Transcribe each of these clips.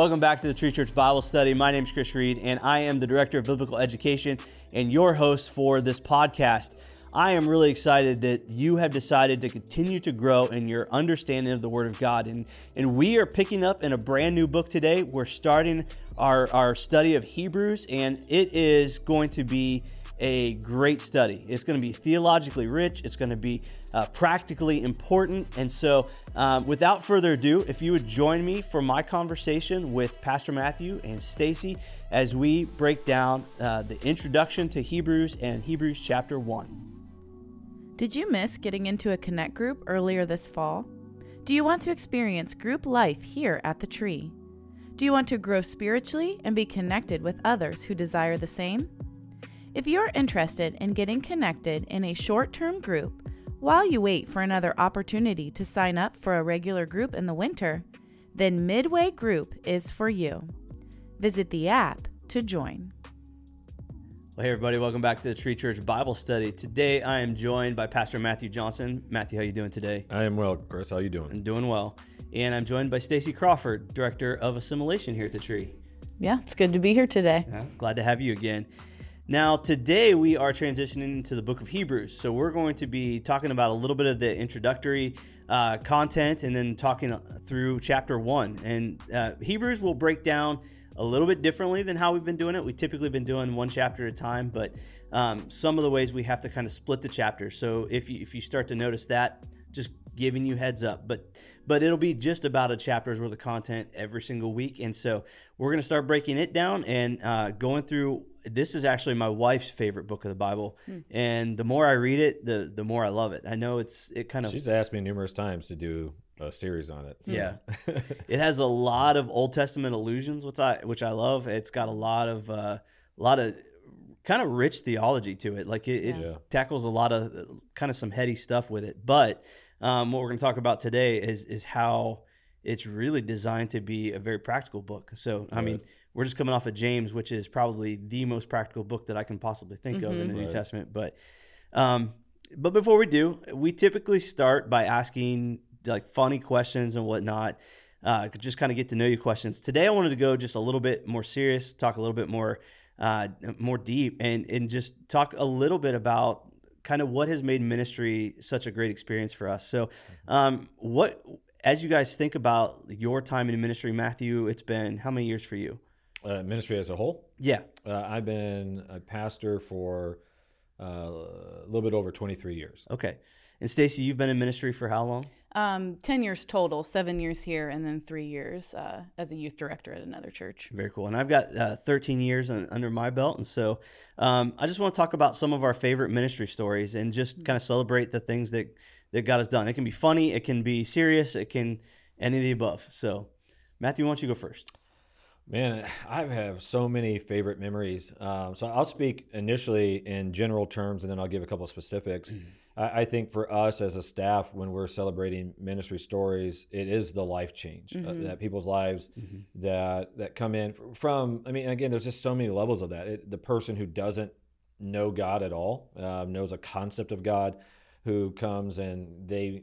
Welcome back to the Tree Church Bible Study. My name is Chris Reed, and I am the Director of Biblical Education and your host for this podcast. I am really excited that you have decided to continue to grow in your understanding of the Word of God. And, and we are picking up in a brand new book today. We're starting our, our study of Hebrews, and it is going to be a great study. It's going to be theologically rich, it's going to be uh, practically important. And so, um, without further ado, if you would join me for my conversation with Pastor Matthew and Stacy as we break down uh, the introduction to Hebrews and Hebrews chapter 1. Did you miss getting into a Connect group earlier this fall? Do you want to experience group life here at the tree? Do you want to grow spiritually and be connected with others who desire the same? If you're interested in getting connected in a short term group while you wait for another opportunity to sign up for a regular group in the winter, then Midway Group is for you. Visit the app to join. Well, hey everybody, welcome back to the Tree Church Bible Study. Today I am joined by Pastor Matthew Johnson. Matthew, how you doing today? I am well, Chris. How you doing? I'm doing well. And I'm joined by Stacy Crawford, Director of Assimilation here at the Tree. Yeah, it's good to be here today. Yeah, glad to have you again. Now, today we are transitioning into the book of Hebrews. So, we're going to be talking about a little bit of the introductory uh, content and then talking through chapter one. And uh, Hebrews will break down a little bit differently than how we've been doing it. We typically been doing one chapter at a time, but um, some of the ways we have to kind of split the chapters. So, if you, if you start to notice that, just giving you heads up. But but it'll be just about a chapter's worth of content every single week. And so we're going to start breaking it down and uh, going through. This is actually my wife's favorite book of the Bible, hmm. and the more I read it, the the more I love it. I know it's it kind of. She's asked me numerous times to do a series on it. So. Yeah, it has a lot of Old Testament allusions, which I which I love. It's got a lot of uh, a lot of kind of rich theology to it. Like it, it yeah. tackles a lot of kind of some heady stuff with it, but um, what we're going to talk about today is is how it's really designed to be a very practical book. So, I mean, we're just coming off of James, which is probably the most practical book that I can possibly think mm-hmm. of in the right. New Testament. But, um, but before we do, we typically start by asking like funny questions and whatnot. Uh, just kind of get to know you questions. Today, I wanted to go just a little bit more serious, talk a little bit more, uh, more deep, and and just talk a little bit about kind of what has made ministry such a great experience for us. So, um, what as you guys think about your time in ministry, Matthew, it's been how many years for you? Uh, ministry as a whole? Yeah, uh, I've been a pastor for uh, a little bit over 23 years. Okay, and Stacy, you've been in ministry for how long? Um, 10 years total, seven years here, and then three years uh, as a youth director at another church. Very cool. And I've got uh, 13 years on, under my belt. And so um, I just want to talk about some of our favorite ministry stories and just mm-hmm. kind of celebrate the things that, that God has done. It can be funny, it can be serious, it can any of the above. So, Matthew, why don't you go first? Man, I have so many favorite memories. Um, so I'll speak initially in general terms, and then I'll give a couple of specifics. Mm-hmm. I, I, think for us as a staff, when we're celebrating ministry stories, it is the life change uh, mm-hmm. uh, that people's lives mm-hmm. that that come in from. I mean, again, there's just so many levels of that. It, the person who doesn't know God at all uh, knows a concept of God, who comes and they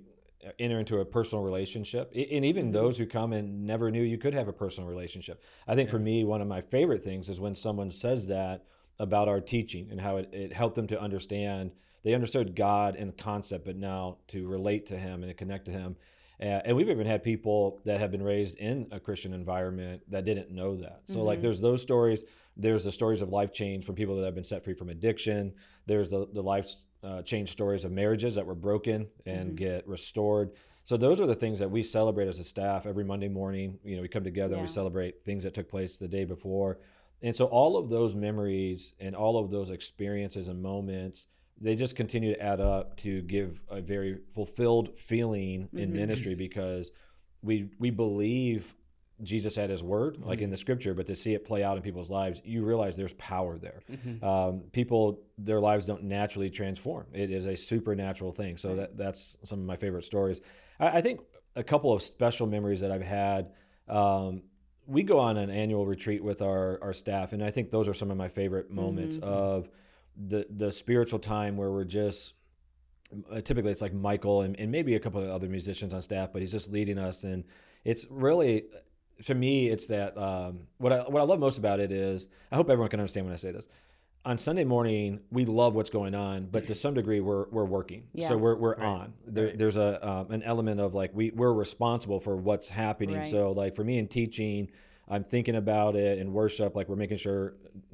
enter into a personal relationship. And even mm-hmm. those who come and never knew you could have a personal relationship. I think yeah. for me one of my favorite things is when someone says that about our teaching and how it, it helped them to understand. They understood god and concept but now to relate to him and to connect to him. Uh, and we've even had people that have been raised in a christian environment that didn't know that. So mm-hmm. like there's those stories. There's the stories of life change from people that have been set free from addiction. There's the, the life uh, change stories of marriages that were broken and mm-hmm. get restored. So those are the things that we celebrate as a staff every Monday morning. You know, we come together yeah. and we celebrate things that took place the day before. And so all of those memories and all of those experiences and moments, they just continue to add up to give a very fulfilled feeling mm-hmm. in ministry because we we believe Jesus had his word, mm-hmm. like in the scripture, but to see it play out in people's lives, you realize there's power there. Mm-hmm. Um, people, their lives don't naturally transform. It is a supernatural thing. So that that's some of my favorite stories. I, I think a couple of special memories that I've had. Um, we go on an annual retreat with our, our staff, and I think those are some of my favorite moments mm-hmm. of the the spiritual time where we're just uh, typically it's like Michael and, and maybe a couple of other musicians on staff, but he's just leading us and it's really to me, it's that um, what I what I love most about it is I hope everyone can understand when I say this. On Sunday morning, we love what's going on, but to some degree, we're we're working, Yeah. so we're we're Right. on. There, Right. There's a um, an element of like we we're responsible for what's happening. Right. So like for me in teaching, I'm thinking about it in worship, like we're making sure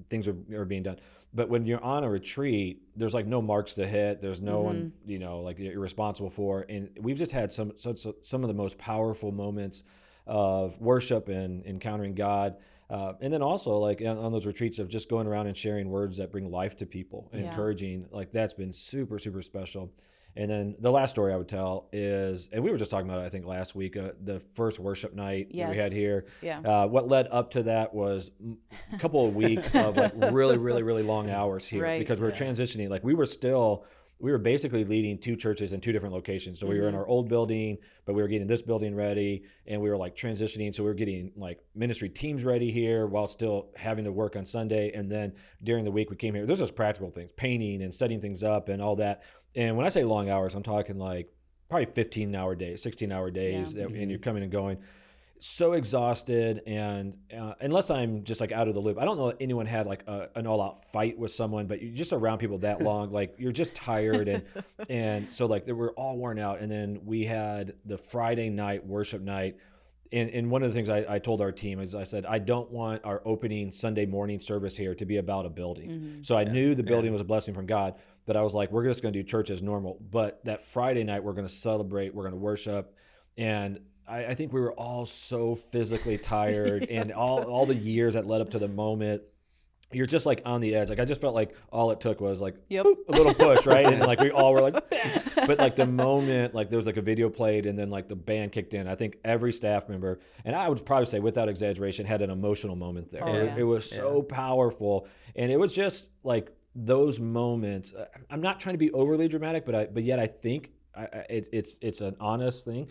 things are, are being done. But when you're on a retreat, there's like no marks to hit. There's no one, you know, like you're responsible for. And we've just had some such some of the most powerful moments of worship and encountering God. Uh, and then also like on, those retreats of just going around and sharing words that bring life to people, Yeah. encouraging, like that's been super, super special. And then the last story I would tell is, and we were just talking about it, I think last week, uh, the first worship night that we had here. Yeah. Uh, what led up to that was a couple of weeks of like really, really, really long hours here Right. because we were transitioning. Like we were still, we were basically leading two churches in two different locations. So we were in Mhm. our old building, but we were getting this building ready, and we were like transitioning. So we were getting like ministry teams ready here while still having to work on Sunday. And then during the week we came here. There's just practical things, painting and setting things up and all that. And when I say long hours, I'm talking like probably 15 hour days, 16 hour days, that, and you're coming and going. So exhausted, and uh, unless I'm just like out of the loop, I don't know if anyone had like a, an all out fight with someone, but you're just around people that long, like you're just tired, and and so like they were all worn out. And then we had the Friday night worship night, and, and one of the things I, I told our team is I said I don't want our opening Sunday morning service here to be about a building. Mm-hmm. So I knew the building was a blessing from God, but I was like, we're just going to do church as normal. But that Friday night, we're going to celebrate, we're going to worship, and I, I think we were all so physically tired, and all all the years that led up to the moment. You're just like on the edge. Like I just felt like all it took was like Yep. boop, a little push, right? And like we all were like, but like the moment, like there was like a video played, and then like the band kicked in. I think every staff member, and I would probably say without exaggeration, had an emotional moment there. Oh, it, yeah. it was so powerful, and it was just like those moments. uh, I'm not trying to be overly dramatic, but I, but yet I think I- it, it's it's an honest thing.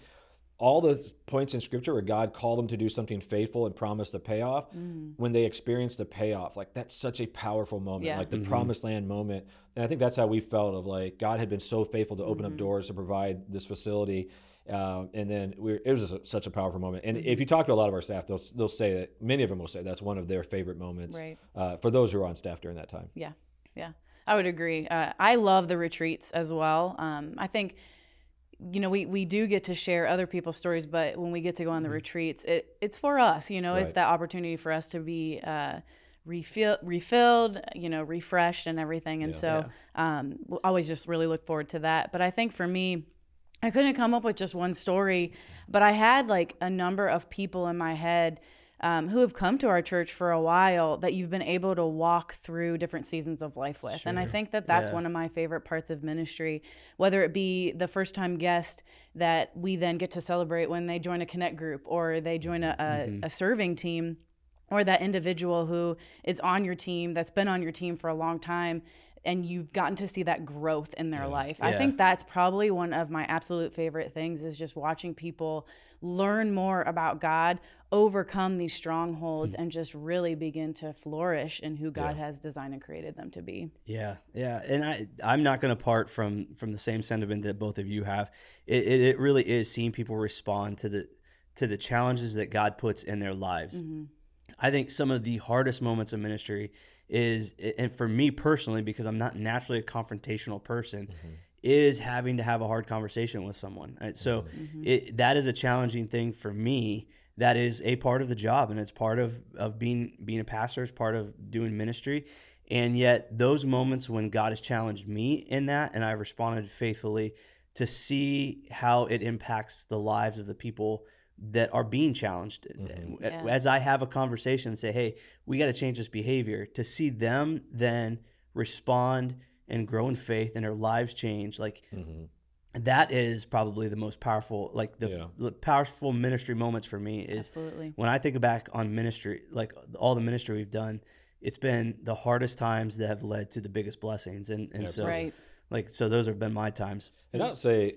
All the points in Scripture where God called them to do something faithful and promised a payoff, when they experienced the payoff, like that's such a powerful moment, Yeah. like the promised land moment. And I think that's how we felt of like God had been so faithful to open up doors to provide this facility. Uh, and then we it was just such a powerful moment. And if you talk to a lot of our staff, they'll they'll say that many of them will say that's one of their favorite moments Right. uh, for those who are on staff during that time. Yeah, yeah, I would agree. Uh, I love the retreats as well. Um, I think, you know, we we do get to share other people's stories, but when we get to go on the retreats, it it's for us. You know, it's that opportunity for us to be. Uh, refill, refilled, you know, refreshed and everything. And so, um, we'll always just really look forward to that. But I think for me, I couldn't come up with just one story, but I had like a number of people in my head um, who have come to our church for a while that you've been able to walk through different seasons of life with. And I think that that's Yeah. one of my favorite parts of ministry, whether it be the first time guest that we then get to celebrate when they join a connect group or they join a, a, a serving team or that individual who is on your team that's been on your team for a long time and you've gotten to see that growth in their life. I think that's probably one of my absolute favorite things is just watching people learn more about God, overcome these strongholds hmm. and just really begin to flourish in who God has designed and created them to be. Yeah, yeah, and I I'm not going to part from from the same sentiment that both of you have. It, it it really is seeing people respond to the to the challenges that God puts in their lives. Mm-hmm. I think some of the hardest moments of ministry is, and for me personally, because I'm not naturally a confrontational person, mm-hmm. Is having to have a hard conversation with someone. And so mm-hmm. Mm-hmm. it, that is a challenging thing for me. That is a part of the job, and it's part of of being being a pastor. It's part of doing ministry. And yet, those moments when God has challenged me in that, and I've responded faithfully, to see how it impacts the lives of the people that are being challenged. Uh, mm-hmm. Yeah. As I have a conversation and say, hey, we got to change this behavior, to see them then respond and grow in faith and their lives change, like that is probably the most powerful, like the, Yeah. the powerful ministry moments for me is Absolutely. when I think back on ministry, like all the ministry we've done, it's been the hardest times that have led to the biggest blessings. And, and so, Right. like, so those have been my times. And I'd say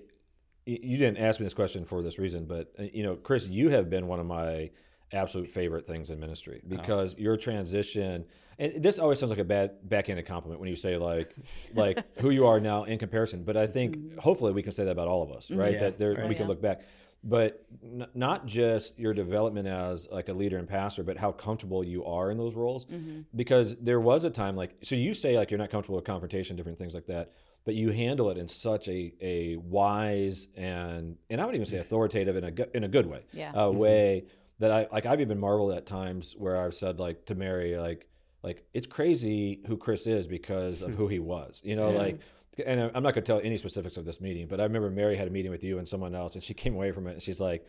you didn't ask me this question for this reason, but uh, you know, Chris, you have been one of my absolute favorite things in ministry because your transition. And this always sounds like a bad backhanded compliment when you say like, like who you are now in comparison. But I think hopefully we can say that about all of us, right? Yeah, that there right. we can Yeah. look back. but n- not just your development as like a leader and pastor, but how comfortable you are in those roles. Mm-hmm. Because there was a time like, so you say like you're not comfortable with confrontation, different things like that, but you handle it in such a, a wise and, and I would even say authoritative in a, in a good way, yeah. uh, mm-hmm. That I, like, I've even marveled at times where I've said like to Mary, like, like it's crazy who Chris is because of who he was, you know, yeah. like, and I'm not going to tell any specifics of this meeting, but I remember Mary had a meeting with you and someone else, and she came away from it and she's like,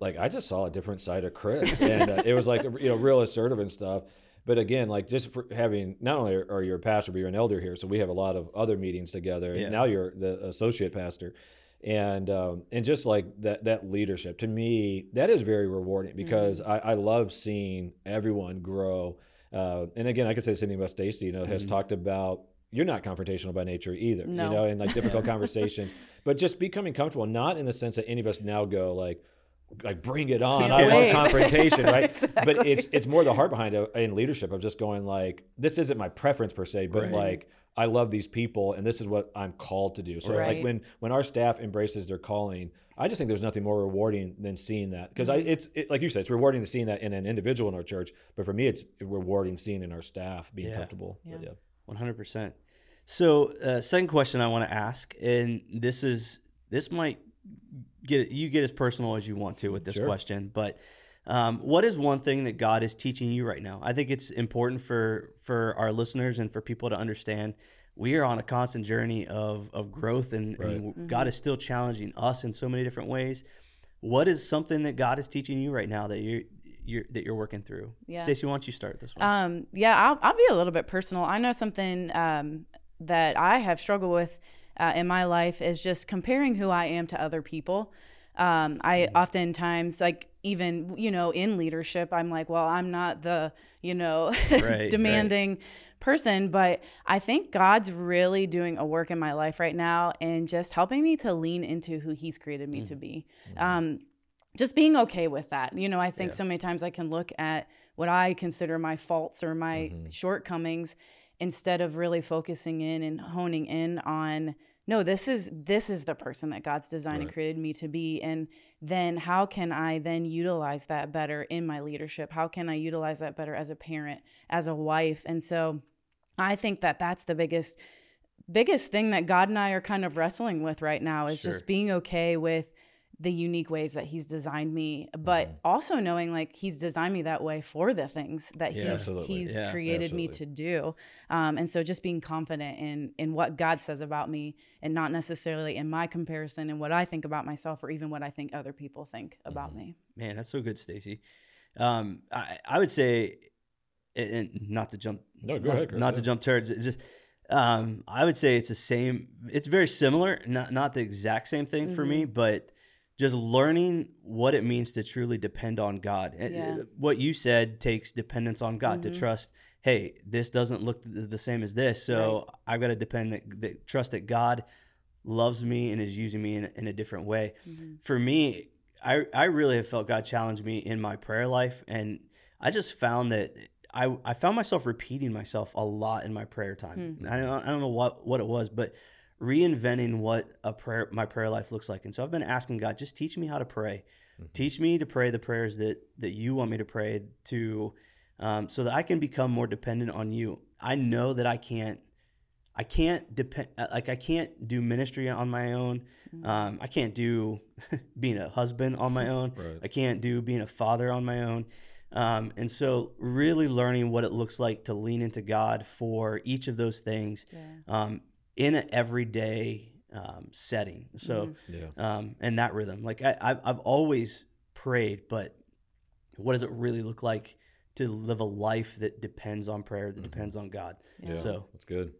like I just saw a different side of Chris, and uh, it was like you know real assertive and stuff. But again, like just for having not only are you a pastor, but you're an elder here, so we have a lot of other meetings together. Yeah. And now you're the associate pastor, and um, and just like that that leadership to me that is very rewarding because mm-hmm. I, I love seeing everyone grow. Uh, and again, I could say the same thing about Stacy. You know, has mm-hmm. talked about you're not confrontational by nature either. No. You know, in like difficult conversations, but just becoming comfortable, not in the sense that any of us now go like, like bring it on. Can't I wait. want confrontation, right? exactly. But it's it's more the heart behind it in leadership of just going like, this isn't my preference per se, but right. like I love these people and this is what I'm called to do. So right. like when when our staff embraces their calling, I just think there's nothing more rewarding than seeing that because mm-hmm. I it's it, like you said, it's rewarding to seeing that in an individual in our church, but for me, it's rewarding seeing in our staff being yeah. comfortable. Yeah. yeah. 100%. So, uh, second question I want to ask, and this is this might get you get as personal as you want to with this sure. question, but um, what is one thing that God is teaching you right now? I think it's important for for our listeners and for people to understand we are on a constant journey of of growth, and, right. and mm-hmm. God is still challenging us in so many different ways. What is something that God is teaching you right now that you you're, that you're working through. Yeah. Stacy, why don't you start this one? Um, yeah, I'll, I'll be a little bit personal. I know something um, that I have struggled with uh, in my life is just comparing who I am to other people. Um, I mm-hmm. oftentimes like even you know in leadership, I'm like, well, I'm not the you know right, demanding. Right. person but i think god's really doing a work in my life right now and just helping me to lean into who he's created me mm-hmm. to be mm-hmm. um, just being okay with that. You know, I think yeah. so many times I can look at what I consider my faults or my mm-hmm. shortcomings instead of really focusing in and honing in on no this is this is the person that god's designed right. and created me to be and then how can i then utilize that better in my leadership how can i utilize that better as a parent as a wife and so i think that that's the biggest biggest thing that god and i are kind of wrestling with right now is sure. just being okay with the unique ways that he's designed me but mm-hmm. also knowing like he's designed me that way for the things that yeah, he's absolutely. he's yeah, created absolutely. me to do um, and so just being confident in in what god says about me and not necessarily in my comparison and what i think about myself or even what i think other people think about mm-hmm. me man that's so good stacy um, I, I would say and not to jump no go ahead Chris, not to jump towards just um, I would say it's the same. It's very similar, not not the exact same thing mm-hmm. for me, mm-hmm. but just learning what it means to truly depend on God. Yeah. What you said takes dependence on God mm-hmm. to trust. Hey, this doesn't look the same as this, so right. I've got to depend that, that, trust that God loves me and is using me in, in a different way. Mm-hmm. For me, I I really have felt God challenge me in my prayer life, and I just found that I I found myself repeating myself a lot in my prayer time. Mm-hmm. I don't I don't know what what it was, but reinventing what a prayer my prayer life looks like. And so I've been asking God, just teach me how to pray. Mm-hmm. Teach me to pray the prayers that that you want me to pray to um, so that I can become more dependent on you. I know that I can't I can't depend uh, like I can't do ministry on my own. Mm-hmm. Um, I can't do being a husband on my own. right. I can't do being a father on my own. Um, and so, really learning what it looks like to lean into God for each of those things, yeah. um, in an everyday um, setting. So, mm-hmm. yeah. um, and that rhythm, like I, I've, I've always prayed, but what does it really look like to live a life that depends on prayer, that mm-hmm. depends on God? Yeah. So that's good.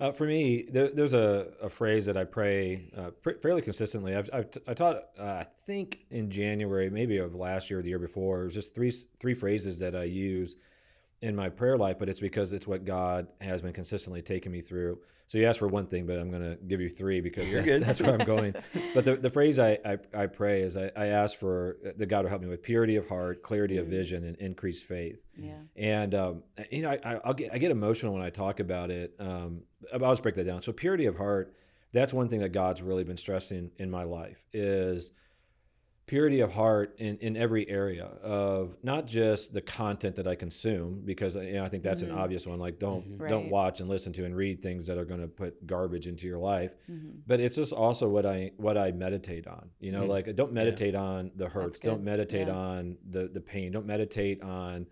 Uh, for me, there, there's a, a, phrase that I pray uh, pr- fairly consistently. I've, I've t- i taught, uh, I think in January, maybe of last year or the year before. It was just three three phrases that I use in my prayer life, but it's because it's what God has been consistently taking me through. So you asked for one thing, but I'm going to give you three because that's, that's, where I'm going. but the, the phrase I, I, I pray is I, I, ask for uh, that God will help me with purity of heart, clarity of mm. vision, and increased faith. Yeah. And um, you know, I, I'll get I get emotional when I talk about it. Um, I'll just break that down. So purity of heart, that's one thing that God's really been stressing in my life is purity of heart in, in every area of not just the content that I consume, because you know, I think that's mm-hmm. an obvious one. Like don't mm-hmm. don't watch and listen to and read things that are going to put garbage into your life. Mm-hmm. But it's just also what I what I meditate on. You know, mm-hmm. like don't meditate yeah. on the hurts. Don't meditate yeah. on the the pain. Don't meditate on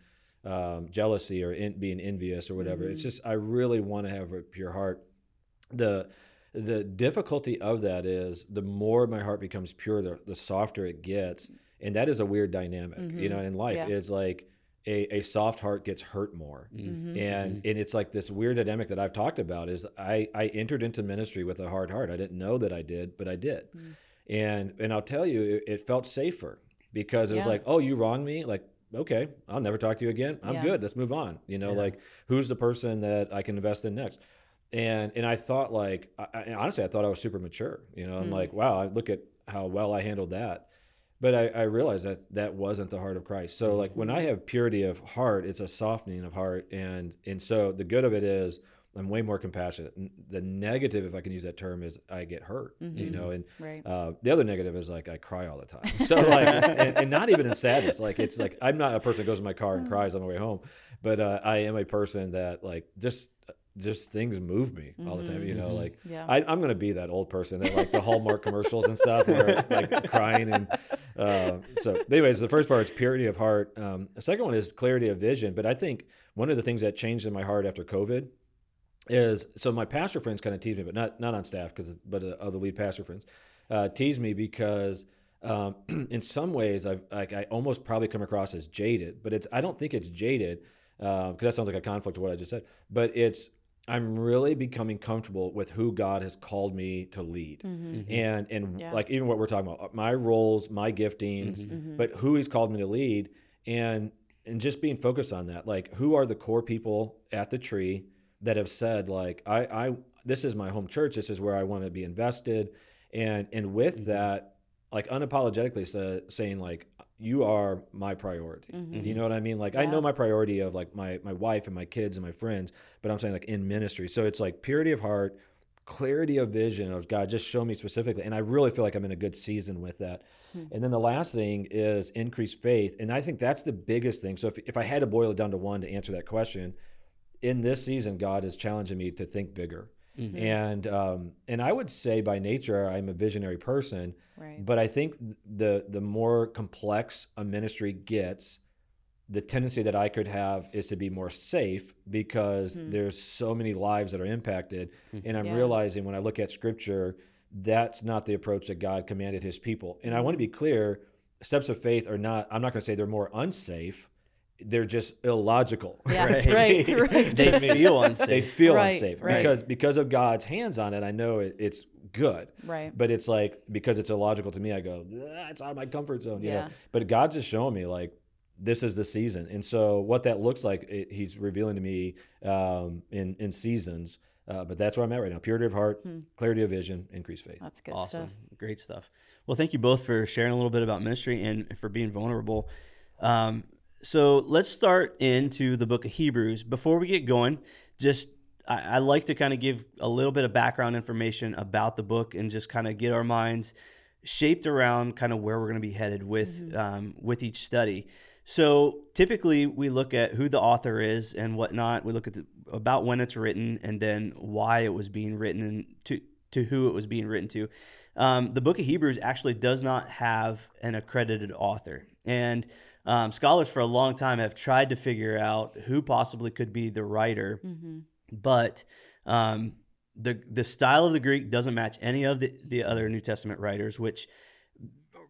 um, jealousy or in, being envious or whatever. It's mm-hmm. just I really want to have a pure heart. The the difficulty of that is the more my heart becomes pure, the, the softer it gets. And that is a weird dynamic, mm-hmm. you know, in life. Yeah. It's like a, a soft heart gets hurt more. Mm-hmm. And mm-hmm. and it's like this weird dynamic that I've talked about is I, I entered into ministry with a hard heart. I didn't know that I did, but I did. Mm. And and I'll tell you, it, it felt safer because it yeah. was like, oh, you wronged me? Like, okay, I'll never talk to you again. I'm yeah. good. Let's move on. You know, yeah. like who's the person that I can invest in next? And and I thought like I, honestly I thought I was super mature. You know, I'm mm. like wow, I look at how well I handled that. But I, I realized that that wasn't the heart of Christ. So like when I mm-hmm. have purity of heart, it's a softening of heart, and and so the good of it is I'm way more compassionate. The negative, if I can use that term, is I get hurt. Mm-hmm. You know, and right. uh, the other negative is like I cry all the time. So like, and, and, not even in sadness. Like it's like I'm not a person that goes in my car and mm. cries on the way home, but uh, I am a person that like just just things move me all the time. You know, mm-hmm. like yeah. I, am gonna be that old person that like the Hallmark commercials and stuff, where like crying and uh, so. Anyways, the first part is purity of heart. Um, the second one is clarity of vision. But I think one of the things that changed in my heart after COVID is so my pastor friends kind of tease me, but not not on staff because but uh, other lead pastor friends uh, tease me because. Um, in some ways, I've like I almost probably come across as jaded, but it's I don't think it's jaded because uh, that sounds like a conflict of what I just said. But it's I'm really becoming comfortable with who God has called me to lead. Mm-hmm. mm-hmm. And and yeah. like even what we're talking about, my roles, my giftings, mm-hmm. mm-hmm. but who he's called me to lead and and just being focused on that. Like who are the core people at the tree that have said like I I this is my home church, this is where I want to be invested. And and with mm-hmm. that like unapologetically saying like you are my priority. Mm-hmm. You know what I mean? Like yeah. I know my priority of like my my wife and my kids and my friends, but I'm saying like in ministry. So it's like purity of heart, clarity of vision of God, just show me specifically. And I really feel like I'm in a good season with that. Mm-hmm. And then the last thing is increased faith. And I think that's the biggest thing. So if, if I had to boil it down to one to answer that question, in this season, God is challenging me to think bigger. Mm-hmm. And um, and I would say by nature I'm a visionary person, right. but I think the the more complex a ministry gets, the tendency that I could have is to be more safe because mm-hmm. there's so many lives that are impacted, mm-hmm. and I'm yeah. realizing when I look at Scripture, that's not the approach that God commanded His people. And I want to be clear: steps of faith are not. I'm not going to say they're more unsafe they're just illogical. Yeah, right, right. right. they feel unsafe. They feel right, unsafe right. because because of God's hands on it. I know it, it's good, right? But it's like because it's illogical to me, I go, it's out of my comfort zone. You yeah. know? But God's just showing me like this is the season, and so what that looks like, it, He's revealing to me um, in in seasons. Uh, but that's where I'm at right now. Purity of heart, hmm. clarity of vision, increased faith. That's good awesome. stuff. Great stuff. Well, thank you both for sharing a little bit about ministry and for being vulnerable. Um, so let's start into the book of Hebrews. Before we get going, just I, I like to kind of give a little bit of background information about the book and just kind of get our minds shaped around kind of where we're going to be headed with mm-hmm. um, with each study. So typically we look at who the author is and whatnot. We look at the, about when it's written and then why it was being written and to to who it was being written to. Um, the book of Hebrews actually does not have an accredited author, and um, scholars for a long time have tried to figure out who possibly could be the writer, mm-hmm. but um, the the style of the Greek doesn't match any of the, the other New Testament writers, which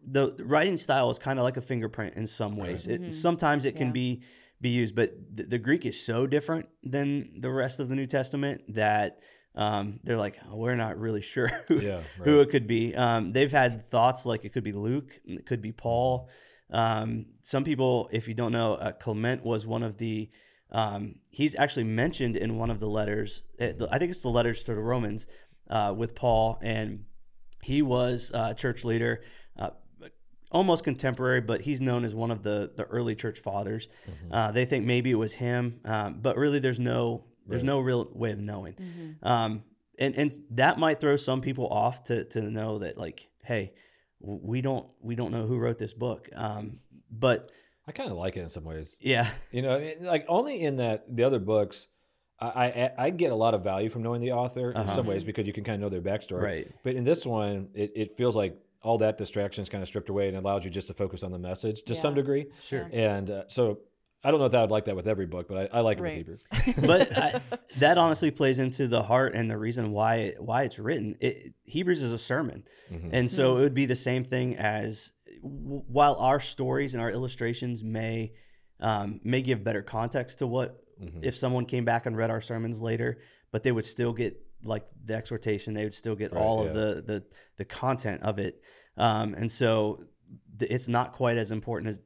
the, the writing style is kind of like a fingerprint in some ways. Mm-hmm. Sometimes it can yeah. be be used, but the, the, Greek is so different than the rest of the New Testament that um, they're like, oh, we're not really sure who, yeah, right. who it could be. Um, they've had thoughts like it could be Luke, it could be Paul. Um, some people, if you don't know, uh, Clement was one of the. Um, he's actually mentioned in one of the letters. I think it's the letters to the Romans uh, with Paul, and he was a church leader, uh, almost contemporary, but he's known as one of the the early church fathers. Mm-hmm. Uh, they think maybe it was him, um, but really, there's no there's right. no real way of knowing. Mm-hmm. Um, and and that might throw some people off to to know that like, hey we don't we don't know who wrote this book. Um, but I kind of like it in some ways. Yeah, you know, like only in that the other books. I, I, I get a lot of value from knowing the author uh-huh. in some ways because you can kind of know their backstory. Right. But in this one, it, it feels like all that distraction is kind of stripped away and allows you just to focus on the message to yeah. some degree. Sure. And uh, so I don't know if I would like that with every book, but I, I like right. it with Hebrews. but I, that honestly plays into the heart and the reason why why it's written. It, Hebrews is a sermon, mm-hmm. and so mm-hmm. it would be the same thing as while our stories and our illustrations may um, may give better context to what mm-hmm. if someone came back and read our sermons later, but they would still get like the exhortation. They would still get right, all yeah. of the the the content of it, um, and so it's not quite as important as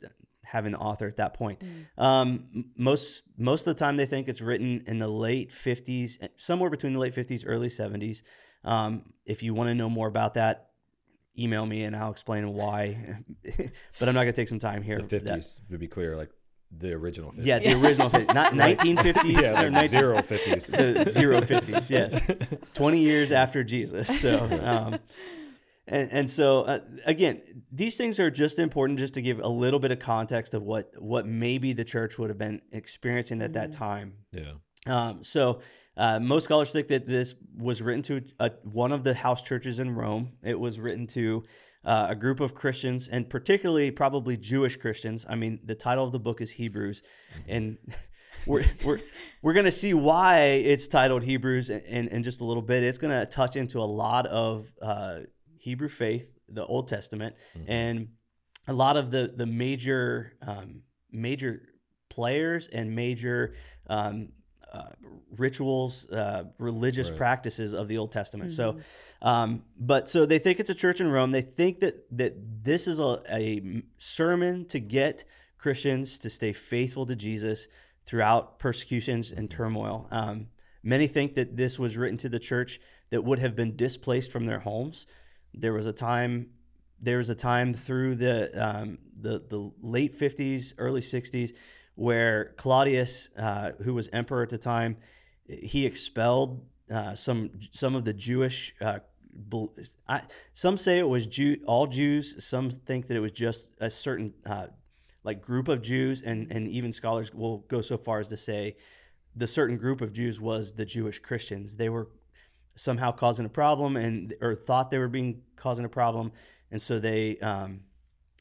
having an author at that point. Mm. Um, most most of the time, they think it's written in the late '50s, somewhere between the late '50s, early '70s. Um, if you want to know more about that, email me and I'll explain why. but I'm not going to take some time here. The 50s, to be clear, like the original 50s. Yeah, the original 50s. Not 1950s. yeah, or 19, zero 50s. The zero 50s, yes. 20 years after Jesus. So, um, and, and so, uh, again, these things are just important just to give a little bit of context of what what maybe the church would have been experiencing at that mm-hmm. time. Yeah. Um, so, uh, most scholars think that this was written to a, one of the house churches in Rome. It was written to uh, a group of Christians, and particularly probably Jewish Christians. I mean, the title of the book is Hebrews, mm-hmm. and we're we're we're gonna see why it's titled Hebrews in, in just a little bit. It's gonna touch into a lot of uh, Hebrew faith, the Old Testament, mm-hmm. and a lot of the the major um, major players and major um, uh, rituals, uh, religious right. practices of the Old Testament. Mm-hmm. So, um, but so they think it's a church in Rome. They think that that this is a, a sermon to get Christians to stay faithful to Jesus throughout persecutions and mm-hmm. turmoil. Um, many think that this was written to the church that would have been displaced from their homes there was a time there was a time through the um, the the late 50s, early 60s, where Claudius, uh, who was emperor at the time, he expelled uh, some some of the Jewish. Uh, I, some say it was Jew, all Jews. Some think that it was just a certain uh, like group of Jews, and and even scholars will go so far as to say the certain group of Jews was the Jewish Christians. They were somehow causing a problem and or thought they were being causing a problem and so they um,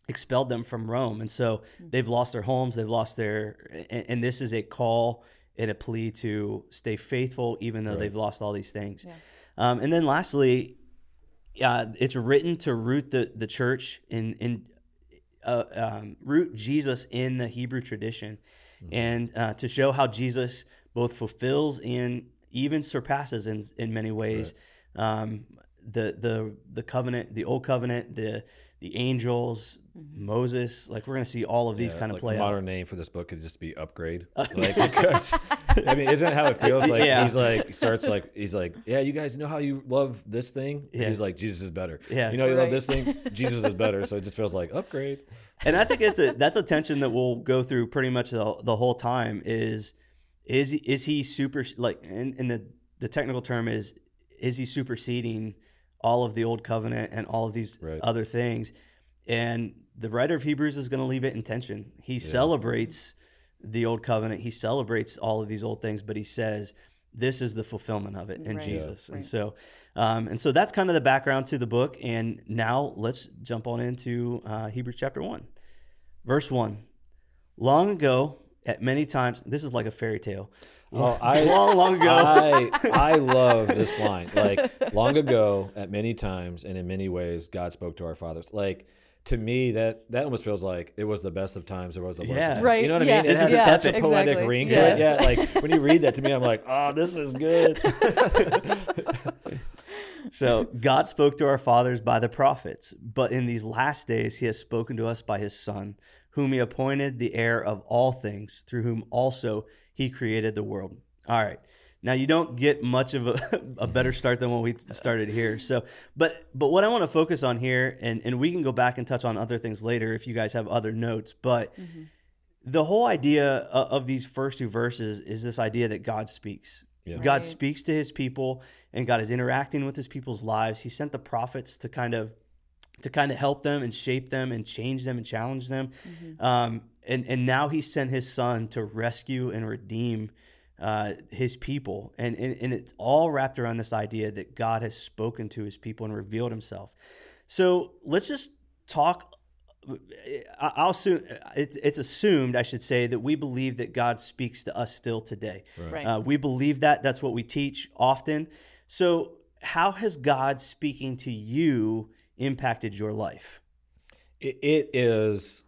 expelled them from rome and so hmm. they've lost their homes they've lost their and, and this is a call and a plea to stay faithful even though right. they've lost all these things yeah. um, and then lastly uh, it's written to root the, the church in in uh, um, root jesus in the hebrew tradition mm-hmm. and uh, to show how jesus both fulfills and even surpasses in in many ways right. um, the the the covenant, the old covenant, the the angels, mm-hmm. Moses. Like we're gonna see all of these yeah, kind of like play. modern name for this book could just be upgrade. like because I mean, isn't how it feels? Like yeah. he's like starts like he's like, yeah, you guys know how you love this thing. Yeah. he's like, Jesus is better. Yeah, you know you right. love this thing. Jesus is better. So it just feels like upgrade. And I think it's a that's a tension that we'll go through pretty much the the whole time. Is is he, is he super like and, and the the technical term is is he superseding all of the old covenant and all of these right. other things and the writer of hebrews is going to leave it in tension he yeah. celebrates the old covenant he celebrates all of these old things but he says this is the fulfillment of it in right. jesus yeah. and right. so um, and so that's kind of the background to the book and now let's jump on into uh, hebrews chapter 1 verse 1 long ago at many times. This is like a fairy tale. Oh, well, I, long, long ago. I, I love this line. Like long ago, at many times and in many ways, God spoke to our fathers. Like to me, that that almost feels like it was the best of times. It was the worst. Yeah. Of right. You know what yeah. I mean? It has yeah, such a poetic exactly. ring to it. Yeah. Like when you read that to me, I'm like, oh, this is good. so God spoke to our fathers by the prophets, but in these last days, He has spoken to us by His Son whom he appointed the heir of all things, through whom also he created the world. All right. Now you don't get much of a, a better start than when we started here. So, but but what I want to focus on here, and and we can go back and touch on other things later if you guys have other notes. But mm-hmm. the whole idea of, these first two verses is this idea that God speaks. Yeah. God speaks to His people, and God is interacting with His people's lives. He sent the prophets to kind of to kind of help them and shape them and change them and challenge them. Mm-hmm. Um, and and now he sent his son to rescue and redeem uh, his people, and, and and it's all wrapped around this idea that God has spoken to his people and revealed Himself. So let's just talk. I'll assume it's, it's assumed, I should say, that we believe that God speaks to us still today. Right. Uh, we believe that. That's what we teach often. So, how has God speaking to you impacted your life? it is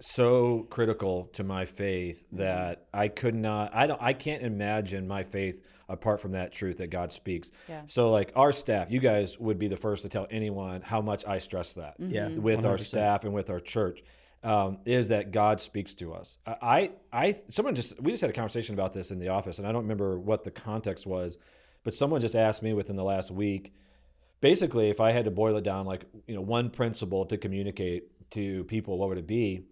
so critical to my faith mm-hmm. that I could not I don't I can't imagine my faith apart from that truth that God speaks. Yeah. So like our staff, you guys would be the first to tell anyone how much I stress that. Mm-hmm. Yeah. With 100%. our staff and with our church. Um, is that God speaks to us. I, I, someone just, we just had a conversation about this in the office, and I don't remember what the context was, but someone just asked me within the last week, basically, if I had to boil it down, like, you know, one principle to communicate to people, what would it be?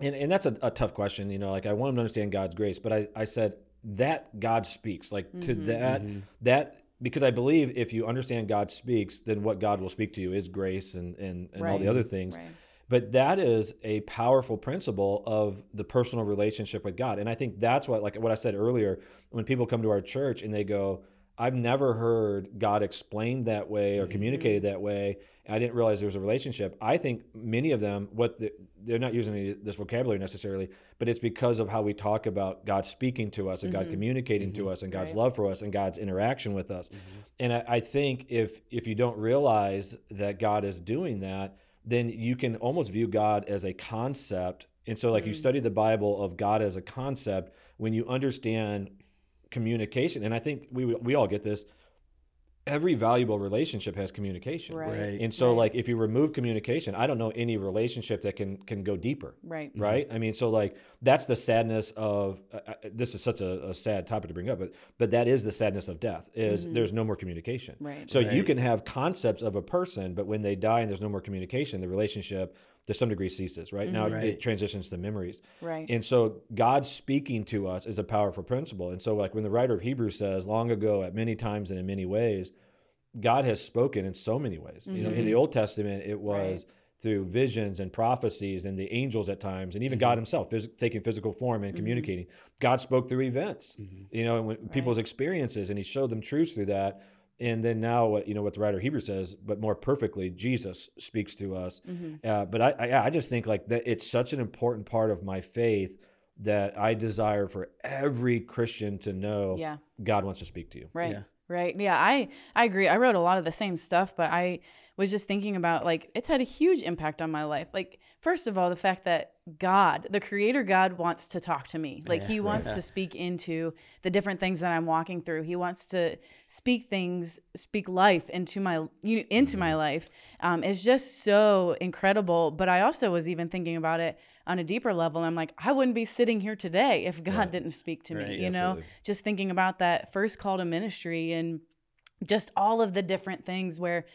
and, and that's a, a, tough question you know like i want them to understand god's grace but i, I said that god speaks like mm-hmm. to that mm-hmm. that because i believe if you understand god speaks then what god will speak to you is grace and and, and right. all the other things right. but that is a powerful principle of the personal relationship with god and i think that's what like what i said earlier when people come to our church and they go I've never heard God explained that way or mm-hmm. communicated that way. I didn't realize there was a relationship. I think many of them, what the, they're not using any, this vocabulary necessarily, but it's because of how we talk about God speaking to us and mm-hmm. God communicating mm-hmm. to us and God's right. love for us and God's interaction with us. Mm-hmm. And I, I think if if you don't realize that God is doing that, then you can almost view God as a concept. And so, like you mm. study the Bible of God as a concept, when you understand communication, and I think we we all get this. Every valuable relationship has communication. Right, right. and so right. like if you remove communication i don't know any relationship that can can go deeper. Right. Right? I mean so like that's the sadness of uh, uh, this is such a, a, sad topic to bring up but but that is the sadness of death is mm-hmm. there's no more communication. Right. So right. you can have concepts of a person but when they die and there's no more communication the relationship to some degree ceases right mm-hmm. now right. it transitions to memories right and so god speaking to us is a powerful principle and so like when the writer of hebrews says long ago at many times and in many ways god has spoken in so many ways mm-hmm. you know in the mm-hmm. old testament it was right. through visions and prophecies and the angels at times and even mm-hmm. god himself phys- taking physical form and mm-hmm. communicating god spoke through events mm-hmm. you know and when, right. people's experiences and he showed them truths through that and then now what you know what the writer of Hebrews says, but more perfectly, Jesus speaks to us. Mm-hmm. Uh, but I, I, I just think like that it's such an important part of my faith that I desire for every Christian to know. Yeah. God wants to speak to you. Right. Yeah. Right. Yeah, I I agree. I wrote a lot of the same stuff, but I was just thinking about like it's had a huge impact on my life. Like first of all, the fact that God, the creator God wants to talk to me. Like yeah, he wants yeah. to speak into the different things that I'm walking through. He wants to speak things, speak life into my you into my mm-hmm. life. Um, it's just so incredible. But I also was even thinking about it on a deeper level. I'm like, I wouldn't be sitting here today if God right. didn't speak to right. me. You Absolutely. know, just thinking about that first call to ministry and just all of the different things where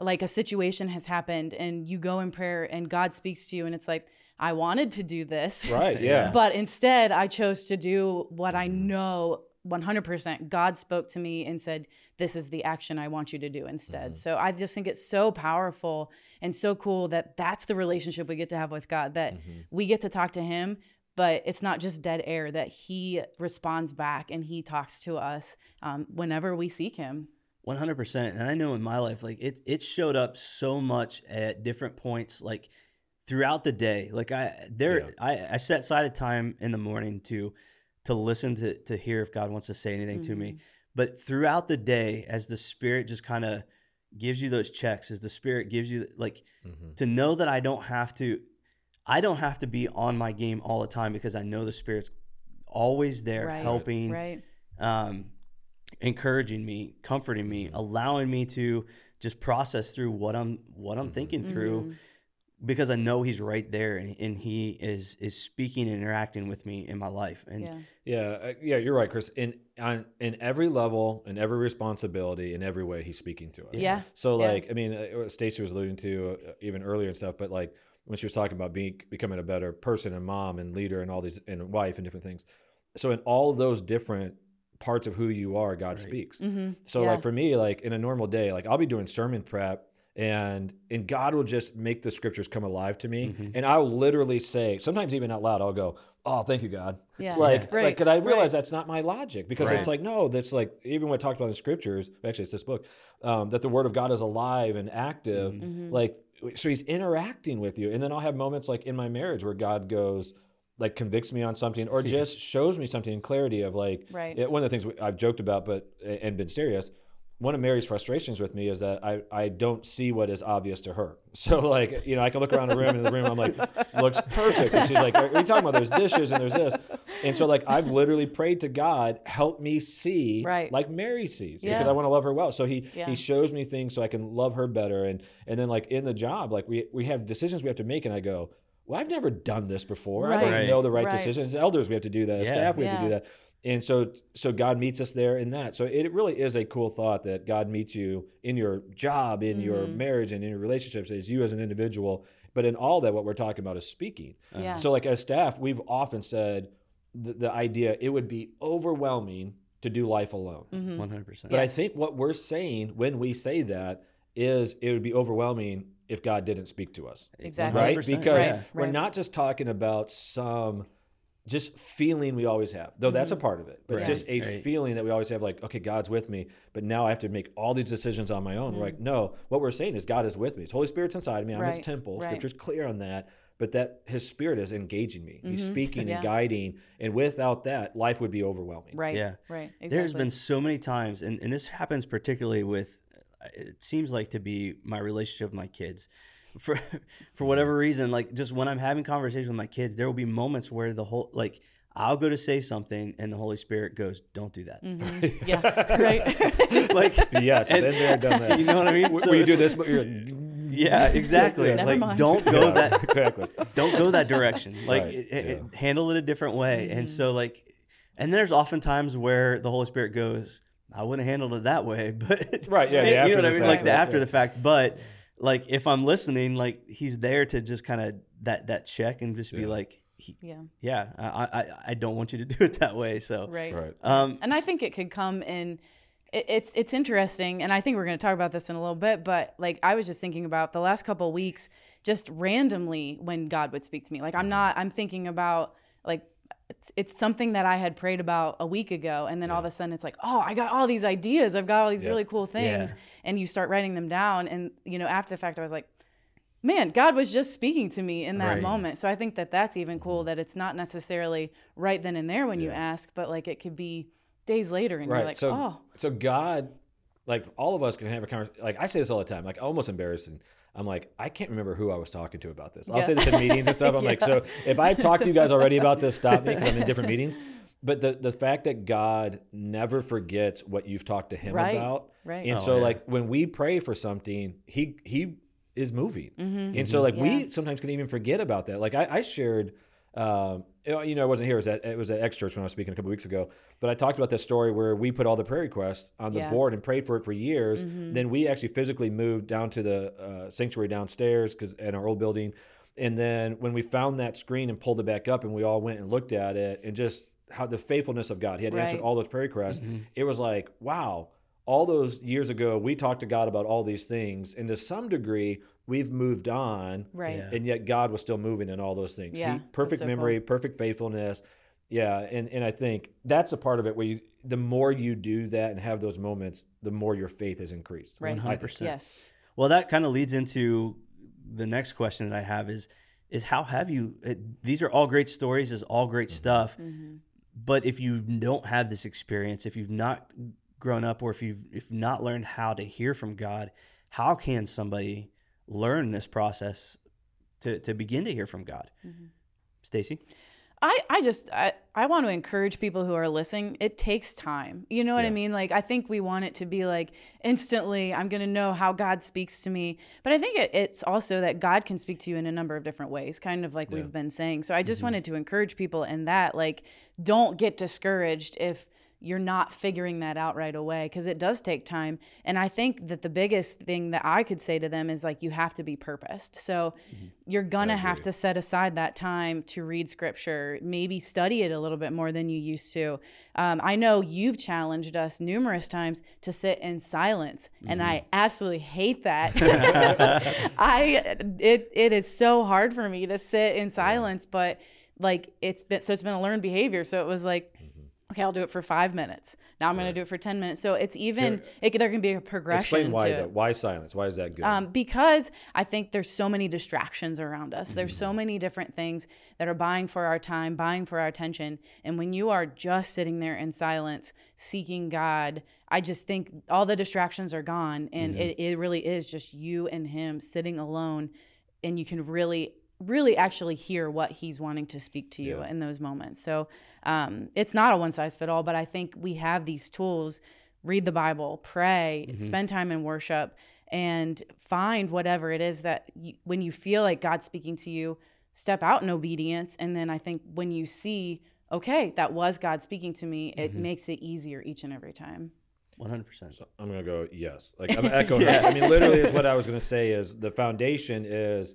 like a situation has happened and you go in prayer and God speaks to you and it's like I wanted to do this. Right, yeah. but instead I chose to do what I mm-hmm. know 100% God spoke to me and said this is the action I want you to do instead. Mm-hmm. So I just think it's so powerful and so cool that that's the relationship we get to have with God that mm-hmm. we get to talk to him but it's not just dead air that he responds back and he talks to us um, whenever we seek him 100% and i know in my life like it, it showed up so much at different points like throughout the day like i there yeah. I, I set aside a time in the morning to to listen to to hear if god wants to say anything mm-hmm. to me mm-hmm. but throughout the day as the spirit just kind of gives you those checks as the spirit gives you like mm-hmm. to know that i don't have to i don't have to be on my game all the time because i know the spirit's always there right, helping right um encouraging me, comforting me, allowing me to just process through what I'm what I'm mm-hmm. thinking through mm-hmm. because I know he's right there and, and, he is is speaking and interacting with me in my life. And yeah, yeah, uh, yeah you're right, Chris. In on in every level, in every responsibility, in every way, he's speaking to us. Yeah. So like, yeah. I mean, uh, Stacy was alluding to uh, even earlier and stuff, but like when she was talking about being becoming a better person and mom and leader and all these and wife and different things. So in all those different parts of who you are, God right. speaks. Mm-hmm. So yeah. like for me, like in a normal day, like I'll be doing sermon prep and and God will just make the scriptures come alive to me, mm-hmm. and I'll literally say, sometimes even out loud, I'll go, "Oh, thank you, God." Yeah. Like, right. like, cause I realize right. that's not my logic because right. it's like, no, that's like even when I talked about in the scriptures. Actually, it's this book um, that the Word of God is alive and active. Mm-hmm. mm-hmm. Like, so He's interacting with you, and then I'll have moments like in my marriage where God goes like convicts me on something or just shows me something in clarity of like right. it, one of the things I've joked about but and been serious one of Mary's frustrations with me is that I, I don't see what is obvious to her. So like, you know, I can look around the room and in the room I'm like, looks perfect. And she's like, are you talking about there's dishes and there's this? And so like I've literally prayed to God, help me see right. like Mary sees yeah. because I want to love her well. So he yeah. he shows me things so I can love her better. And and then like in the job, like we we have decisions we have to make and I go, well, I've never done this before. Right. I don't know the right, right. decisions. As elders, we have to do that. As yeah. staff, we have to do that and so so god meets us there in that so it really is a cool thought that god meets you in your job in mm-hmm. your marriage and in your relationships as you as an individual but in all that what we're talking about is speaking yeah. so like as staff we've often said the, the idea it would be overwhelming to do life alone mm-hmm. 100% but yes. i think what we're saying when we say that is it would be overwhelming if god didn't speak to us exactly right because right. we're not just talking about some just feeling we always have, though that's a mm-hmm. part of it, but right. just a right. feeling that we always have like, okay, God's with me, but now I have to make all these decisions on my own. Mm. We're like, no, what we're saying is God is with me. His Holy Spirit's inside of me. I'm right. his temple. Scripture's clear on that, but that his spirit is engaging me. Mm-hmm. He's speaking yeah. and guiding. And without that, life would be overwhelming. Right. Yeah. Right. Exactly. There's been so many times, and, and this happens particularly with, it seems like to be my relationship with my kids for for whatever reason like just when i'm having conversations with my kids there will be moments where the whole like I'll go to say something, and the Holy Spirit goes, "Don't do that." Mm-hmm. yeah, right. like yes, and, been there, done that. You know what I mean? So, you do this, but you're yeah, exactly. Never like mind. don't go yeah, that exactly. Don't go that direction. Like right, it, yeah. it, handle it a different way. Mm-hmm. And so like, and there's often times where the Holy Spirit goes, "I wouldn't handle it that way," but right, yeah, you know what I mean, fact, like the right, after yeah. the fact, but. Like if I'm listening, like he's there to just kind of that that check and just be like, he, yeah. Yeah I, I i don't want you to do it that way so. Right. Right. Um and i think it could come in it, it's it's interesting and i think we're going to talk about this in a little bit but like i was just thinking about the last couple weeks just randomly when god would speak to me. Like i'm not i'm thinking about like it's, it's something that I had prayed about a week ago. And then yeah. all of a sudden it's like, oh, I got all these ideas. I've got all these really cool things. Yeah. And you start writing them down. And, you know, after the fact, I was like, man, God was just speaking to me in that right. moment. So I think that that's even cool mm-hmm. that it's not necessarily right then and there when yeah. you ask, but like it could be days later and right. you're like, so, oh. So God, like all of us can have a conversation. Like I say this all the time, like almost embarrassing. I'm like, I can't remember who I was talking to about this. I'll yeah. say this in meetings and stuff. I'm yeah. like, so if I talked to you guys already about this, stop me because I'm in different meetings. But the the fact that God never forgets what you've talked to Him right. about, right? And oh, so, yeah. like when we pray for something, He He is moving. Mm-hmm. And so like yeah. we sometimes can even forget about that. Like I, I shared, um, you know, I wasn't here. It was at, it was at X Church when I was speaking a couple weeks ago. But I talked about this story where we put all the prayer requests on the Yeah. board and prayed for it for years. Mhm. Then we actually physically moved down to the uh, sanctuary downstairs because in our old building. And then when we found that screen and pulled it back up, and we all went and looked at it, and just how the faithfulness of God, He had answered all those prayer requests. Mm-hmm. It was like, wow, all those years ago, we talked to God about all these things, and to some degree, we've moved on, Right. Yeah. and yet God was still moving in all those things. Yeah, He- perfect so memory, perfect faithfulness. Yeah, and and I think that's a part of it where you, the more you do that and have those moments, the more your faith is increased. Right. 100%. Yes. Well, that kind of leads into the next question that I have is is how have you? It, these are all great stories, is all great stuff. Mm-hmm. But if you don't have this experience, if you've not grown up, or if you've if not learned how to hear from God, how can somebody learn this process to to begin to hear from God? Mhm. Stacy, I, I just I, I want to encourage people who are listening it takes time you know what i mean like i think we want it to be like instantly i'm going to know how god speaks to me but i think it, it's also that god can speak to you in a number of different ways kind of like Yeah. we've been saying so i just Mhm. wanted to encourage people in that like don't get discouraged if you're not figuring that out right away because it does take time. And I think that the biggest thing that I could say to them is like, you have to be purposed. So mm-hmm. you're going to have to set aside that time to read scripture, maybe study it a little bit more than you used to. Um, I know you've challenged us numerous times to sit in silence, mm-hmm. and I mm-hmm. absolutely hate that. I it it is so hard for me to sit in silence, but like it's been so it's been a learned behavior. So it was like okay, I'll do it for five minutes. Now I'm right. going to do it for 10 minutes. So it's even, it, there can be a progression. Explain why, to, why silence? Why is that good? Um, because I think there's so many distractions around us. Mm-hmm. There's so mm-hmm. many different things that are buying for our time, buying for our attention. And when you are just sitting there in silence, seeking God, I just think all the distractions are gone. And mm-hmm. it, it really is just you and Him sitting alone. And you can really really actually hear what he's wanting to speak to you yeah. in those moments. So um, it's not a one size fit all, but I think we have these tools read the Bible, pray, mm-hmm. spend time in worship, and find whatever it is that you, when you feel like God's speaking to you, step out in obedience. And then I think when you see, okay, that was God speaking to me, it mm-hmm. makes it easier each and every time. 100%. So I'm going to go yes. Like I'm echoing. yeah. I mean, literally, is what I was going to say is the foundation is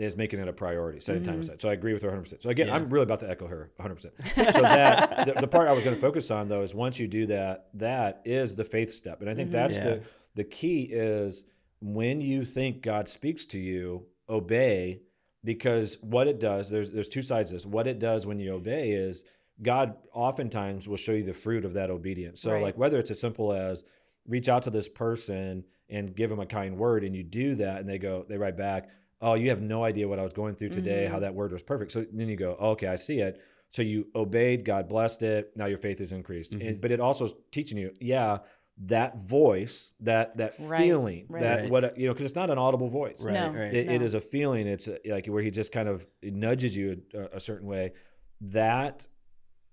is making it a priority, setting mm-hmm. time aside. So I agree with her 100%. So again, yeah. I'm really about to echo her 100%. So that the, the, part I was going to focus on though is once you do that, that is the faith step, and I think mm-hmm. that's yeah. the the key is when you think God speaks to you, obey because what it does there's there's two sides to this. What it does when you obey is God oftentimes will show you the fruit of that obedience. So right. like whether it's as simple as reach out to this person and give them a kind word and you do that and they go they write back oh, you have no idea what I was going through today, mm-hmm. how that word was perfect. So then you go, oh, okay, I see it. So you obeyed, God blessed it. Now your faith is increased. Mm-hmm. And, but it also is teaching you, yeah, that voice, that that right. feeling, right. that right. what you know, because it's not an audible voice. Right. No. It, no. it is a feeling. It's like where he just kind of nudges you a, a certain way. That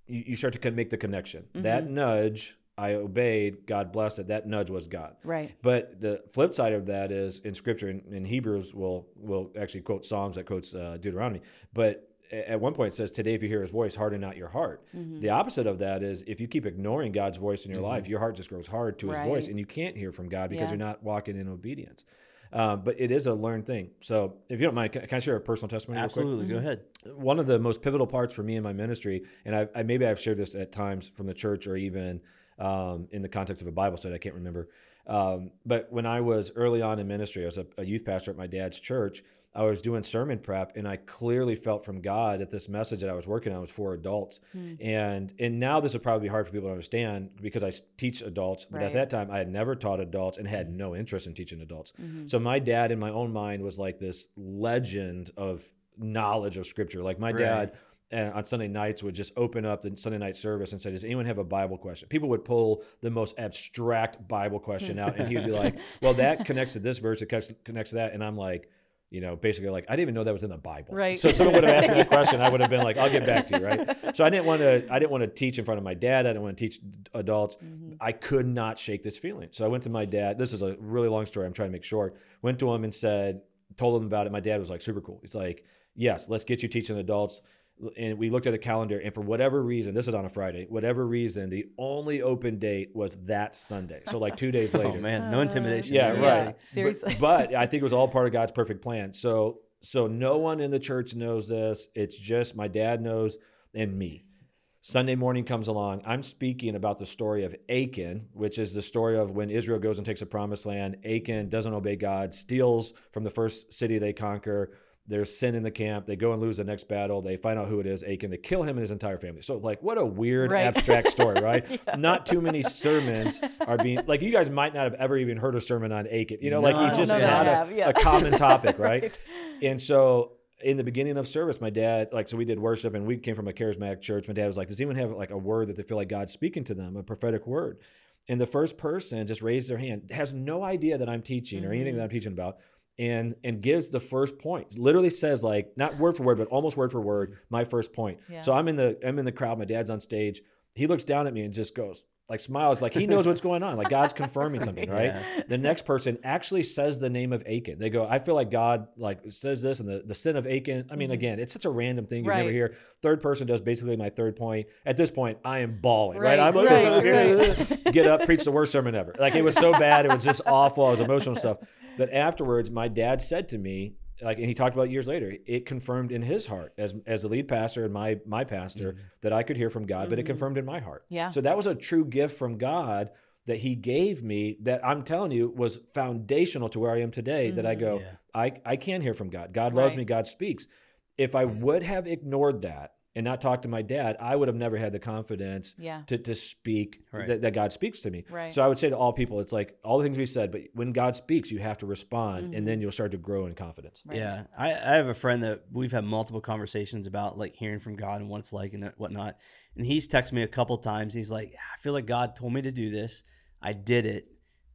you, you, start to make the connection. Mm-hmm. That nudge I obeyed, God blessed it. That nudge was God. Right. But the flip side of that is in Scripture, in, in Hebrews, will will actually quote Psalms that quotes uh, Deuteronomy. But at one point it says, "Today, if you hear His voice, harden not your heart." Mm-hmm. The opposite of that is if you keep ignoring God's voice in your mm-hmm. life, your heart just grows hard to His right. voice, and you can't hear from God because yeah. you're not walking in obedience. Um, but it is a learned thing. So if you don't mind, can, can I share a personal testimony? Absolutely, go ahead. One of the most pivotal parts for me in my ministry, and I, I maybe I've shared this at times from the church or even um, in the context of a Bible study. I can't remember. Um, but when I was early on in ministry, I was a, a, youth pastor at my dad's church. I was doing sermon prep, and I clearly felt from God that this message that I was working on was for adults. Hmm. And and now this would probably be hard for people to understand because I teach adults, but right. at that time I had never taught adults and had no interest in teaching adults. Mm-hmm. So my dad, in my own mind, was like this legend of knowledge of Scripture. Like my right. dad and on Sunday nights would just open up the Sunday night service and say, "Does anyone have a Bible question?" People would pull the most abstract Bible question out, and he'd be like, "Well, that connects to this verse, it connects to that," and I'm like, you know, basically like I didn't even know that was in the Bible. Right. So someone would have asked me that question, I would have been like, "I'll get back to you." Right. So I didn't want to. I didn't want to teach in front of my dad. I didn't want to teach adults. Mm-hmm. I could not shake this feeling. So I went to my dad. This is a really long story. I'm trying to make short. Went to him and said, told him about it. My dad was like super cool. He's like, "Yes, let's get you teaching adults." And we looked at a calendar and for whatever reason this is on a friday whatever reason the only open date was that sunday. So like two days oh, later. oh man no intimidation yeah right. Yeah, seriously. but, but, i think it was all part of god's perfect plan. So so no one in the church knows this. It's just my dad knows and me. Sunday morning comes along. I'm speaking about the story of achan which is the story of when israel goes and takes a promised land. Achan doesn't obey god steals from the first city they conquer there's sin in the camp. They go and lose the next battle. They find out who it is, Achan. They kill him and his entire family. So, like, what a weird, right. abstract story, right? yeah. Not too many sermons are being like. You guys might not have ever even heard a sermon on Achan. You know, no, like he's just not a, yeah. a, common topic, right? right? And so, in the beginning of service, my dad, like, so we did worship, and we came from a charismatic church. My dad was like, "Does anyone have like a word that they feel like God's speaking to them, a prophetic word?" And the first person just raised their hand, has no idea that I'm teaching mm-hmm. or anything that I'm teaching about and and gives the first point. Literally says like not word for word, but almost word for word, my first point. Yeah. So I'm in the I'm in the crowd. My dad's on stage. He looks down at me and just goes, like smiles, like he knows what's going on, like God's confirming something, right? Yeah. The next person actually says the name of Achan. They go, I feel like God like says this and the, the sin of Achan. I mean, mm-hmm. again, it's such a random thing you right. never hear. Third person does basically my third point. At this point, I am bawling, right? right? I'm like, right, get up, preach the worst sermon ever. Like it was so bad, it was just awful. It was emotional stuff. But afterwards, my dad said to me, like and he talked about years later it confirmed in his heart as as the lead pastor and my my pastor mm-hmm. that i could hear from god mm-hmm. but it mm-hmm. confirmed in my heart yeah so that was a true gift from god that he gave me that i'm telling you was foundational to where i am today mm-hmm. that i mm-hmm. go yeah. i i can hear from god god loves right. me god speaks if i would have ignored that and not talk to my dad, I would have never had the confidence yeah. to, to speak right. that, that, God speaks to me. Right. So I would say to all people, it's like all the things we said, but when God speaks, you have to respond mm-hmm. and then you'll start to grow in confidence. Right. Yeah. I, I have a friend that we've had multiple conversations about like hearing from God and what it's like and whatnot. And he's texted me a couple times. He's like, I feel like God told me to do this. I did it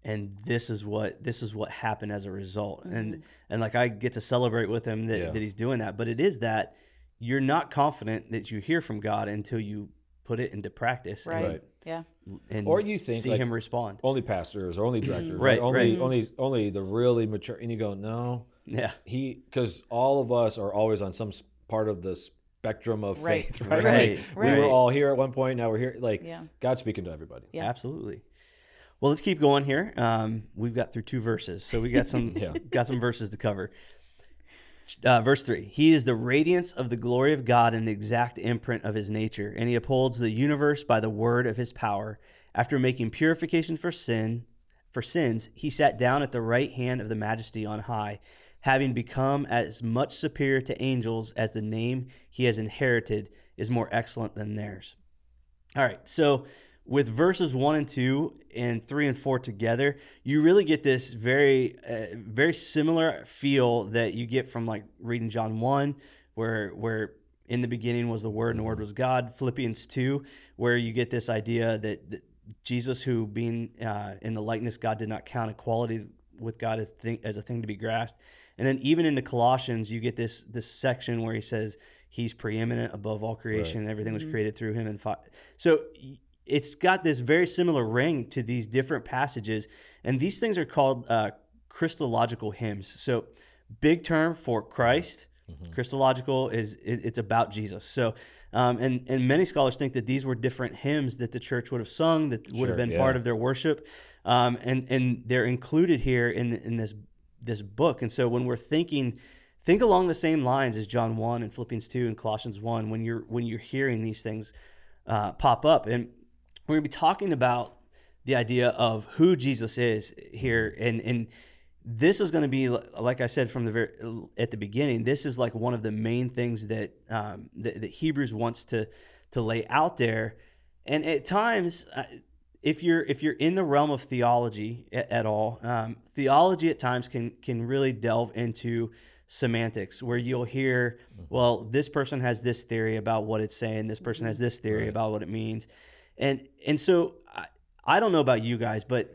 and this is what this is what happened as a result mm-hmm. and and like i get to celebrate with him that, yeah. that he's doing that but it is that you're not confident that you hear from God until you put it into practice. Right. right. Yeah. And or you think see like him respond. Only pastors or only directors. right, right. Only right. only only the really mature and you go, no. Yeah. He because all of us are always on some part of the spectrum of right. faith, right? Right. right. We were all here at one point, now we're here. Like yeah. God's speaking to everybody. Yeah. Absolutely. Well, let's keep going here. Um, we've got through two verses, so we got some yeah. got some verses to cover. Uh, verse 3 He is the radiance of the glory of God and the exact imprint of his nature, and he upholds the universe by the word of his power. After making purification for sin, for sins, he sat down at the right hand of the majesty on high, having become as much superior to angels as the name he has inherited is more excellent than theirs. All right, so with verses one and two and three and four together, you really get this very, uh, very similar feel that you get from like reading John one, where where in the beginning was the Word and the Word was God. Philippians two, where you get this idea that, that Jesus, who being uh, in the likeness God, did not count equality with God as, thing, as a thing to be grasped. And then even into Colossians, you get this this section where he says he's preeminent above all creation, right. everything was mm-hmm. created through him. And fi- so it's got this very similar ring to these different passages, and these things are called uh, Christological hymns. So, big term for Christ. Mm-hmm. Christological is it, it's about Jesus. So, um, and and many scholars think that these were different hymns that the church would have sung that would sure, have been yeah. part of their worship, um, and and they're included here in in this this book. And so when we're thinking, think along the same lines as John one and Philippians two and Colossians one when you're when you're hearing these things uh, pop up and we're going to be talking about the idea of who Jesus is here, and and this is going to be like I said from the very at the beginning. This is like one of the main things that um, that, that, Hebrews wants to to lay out there, and at times. if you're if you're in the realm of theology at, at all, um, theology at times can can really delve into semantics where you'll hear, mm-hmm. well, this person has this theory about what it's saying, this person has this theory right. about what it means, and and so I, I don't know about you guys, but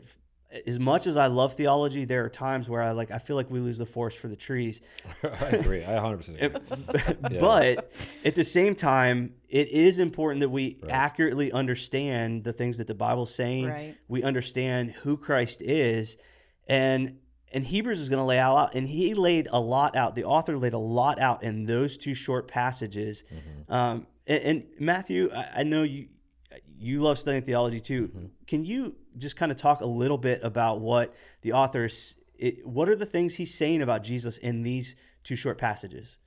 as much as I love theology, there are times where I like I feel like we lose the forest for the trees. I agree. I 100% agree. But at the same time, it is important that we right. accurately understand the things that the Bible's saying. Right. We understand who Christ is and and Hebrews is going to lay out and he laid a lot out. The author laid a lot out in those two short passages. Mm-hmm. Um, and, and, Matthew, I, I know you you love studying theology too. Mm-hmm. Can you just kind of talk a little bit about what the author is? It, what are the things he's saying about Jesus in these two short passages?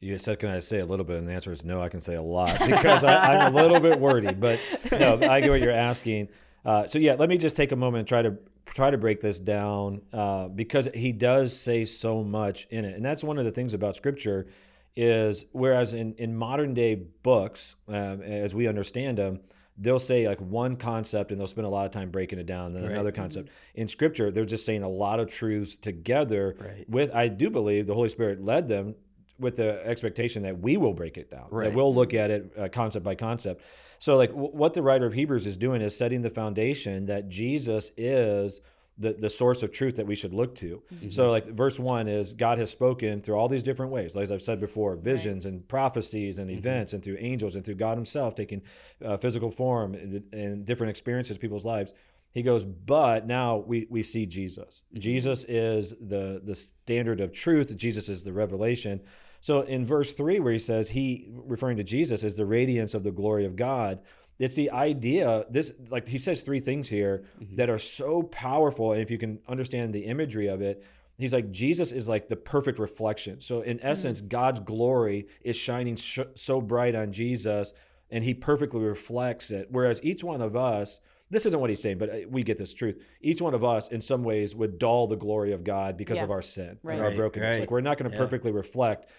You said, "Can I say a little bit?" And the answer is no. I can say a lot because I, am a little bit wordy, but no, I get what you're asking. Uh, so yeah, let me just take a moment and try to try to break this down uh, because he does say so much in it, and that's one of the things about Scripture is whereas in in modern day books, um, as we understand them they'll say like one concept and they'll spend a lot of time breaking it down, then right. another concept. Mm-hmm. In scripture, they're just saying a lot of truths together right. with I do believe the Holy Spirit led them with the expectation that we will break it down, right. that we'll look at it uh, concept by concept. So like w- what the writer of Hebrews is doing is setting the foundation that Jesus is the, the source of truth that we should look to. Mm-hmm. So, like verse one is God has spoken through all these different ways, like as I've said before, visions right. and prophecies and mm-hmm. events, and through angels and through God Himself taking uh, physical form and, and different experiences in people's lives. He goes, but now we, we see Jesus. Mm-hmm. Jesus is the the standard of truth. Jesus is the revelation. So in verse three, where he says he referring to Jesus is the radiance of the glory of God it's the idea this like he says three things here mm-hmm. that are so powerful and if you can understand the imagery of it he's like jesus is like the perfect reflection so in mm-hmm. essence mm-hmm. god's glory is shining sh- so bright on jesus and he perfectly reflects it whereas each one of us this isn't what he's saying, but uh, we get this truth. Each one of us, in some ways, would dull the glory of God because yeah. of our sin right. and our brokenness. Right. Like we're not going to yeah. perfectly reflect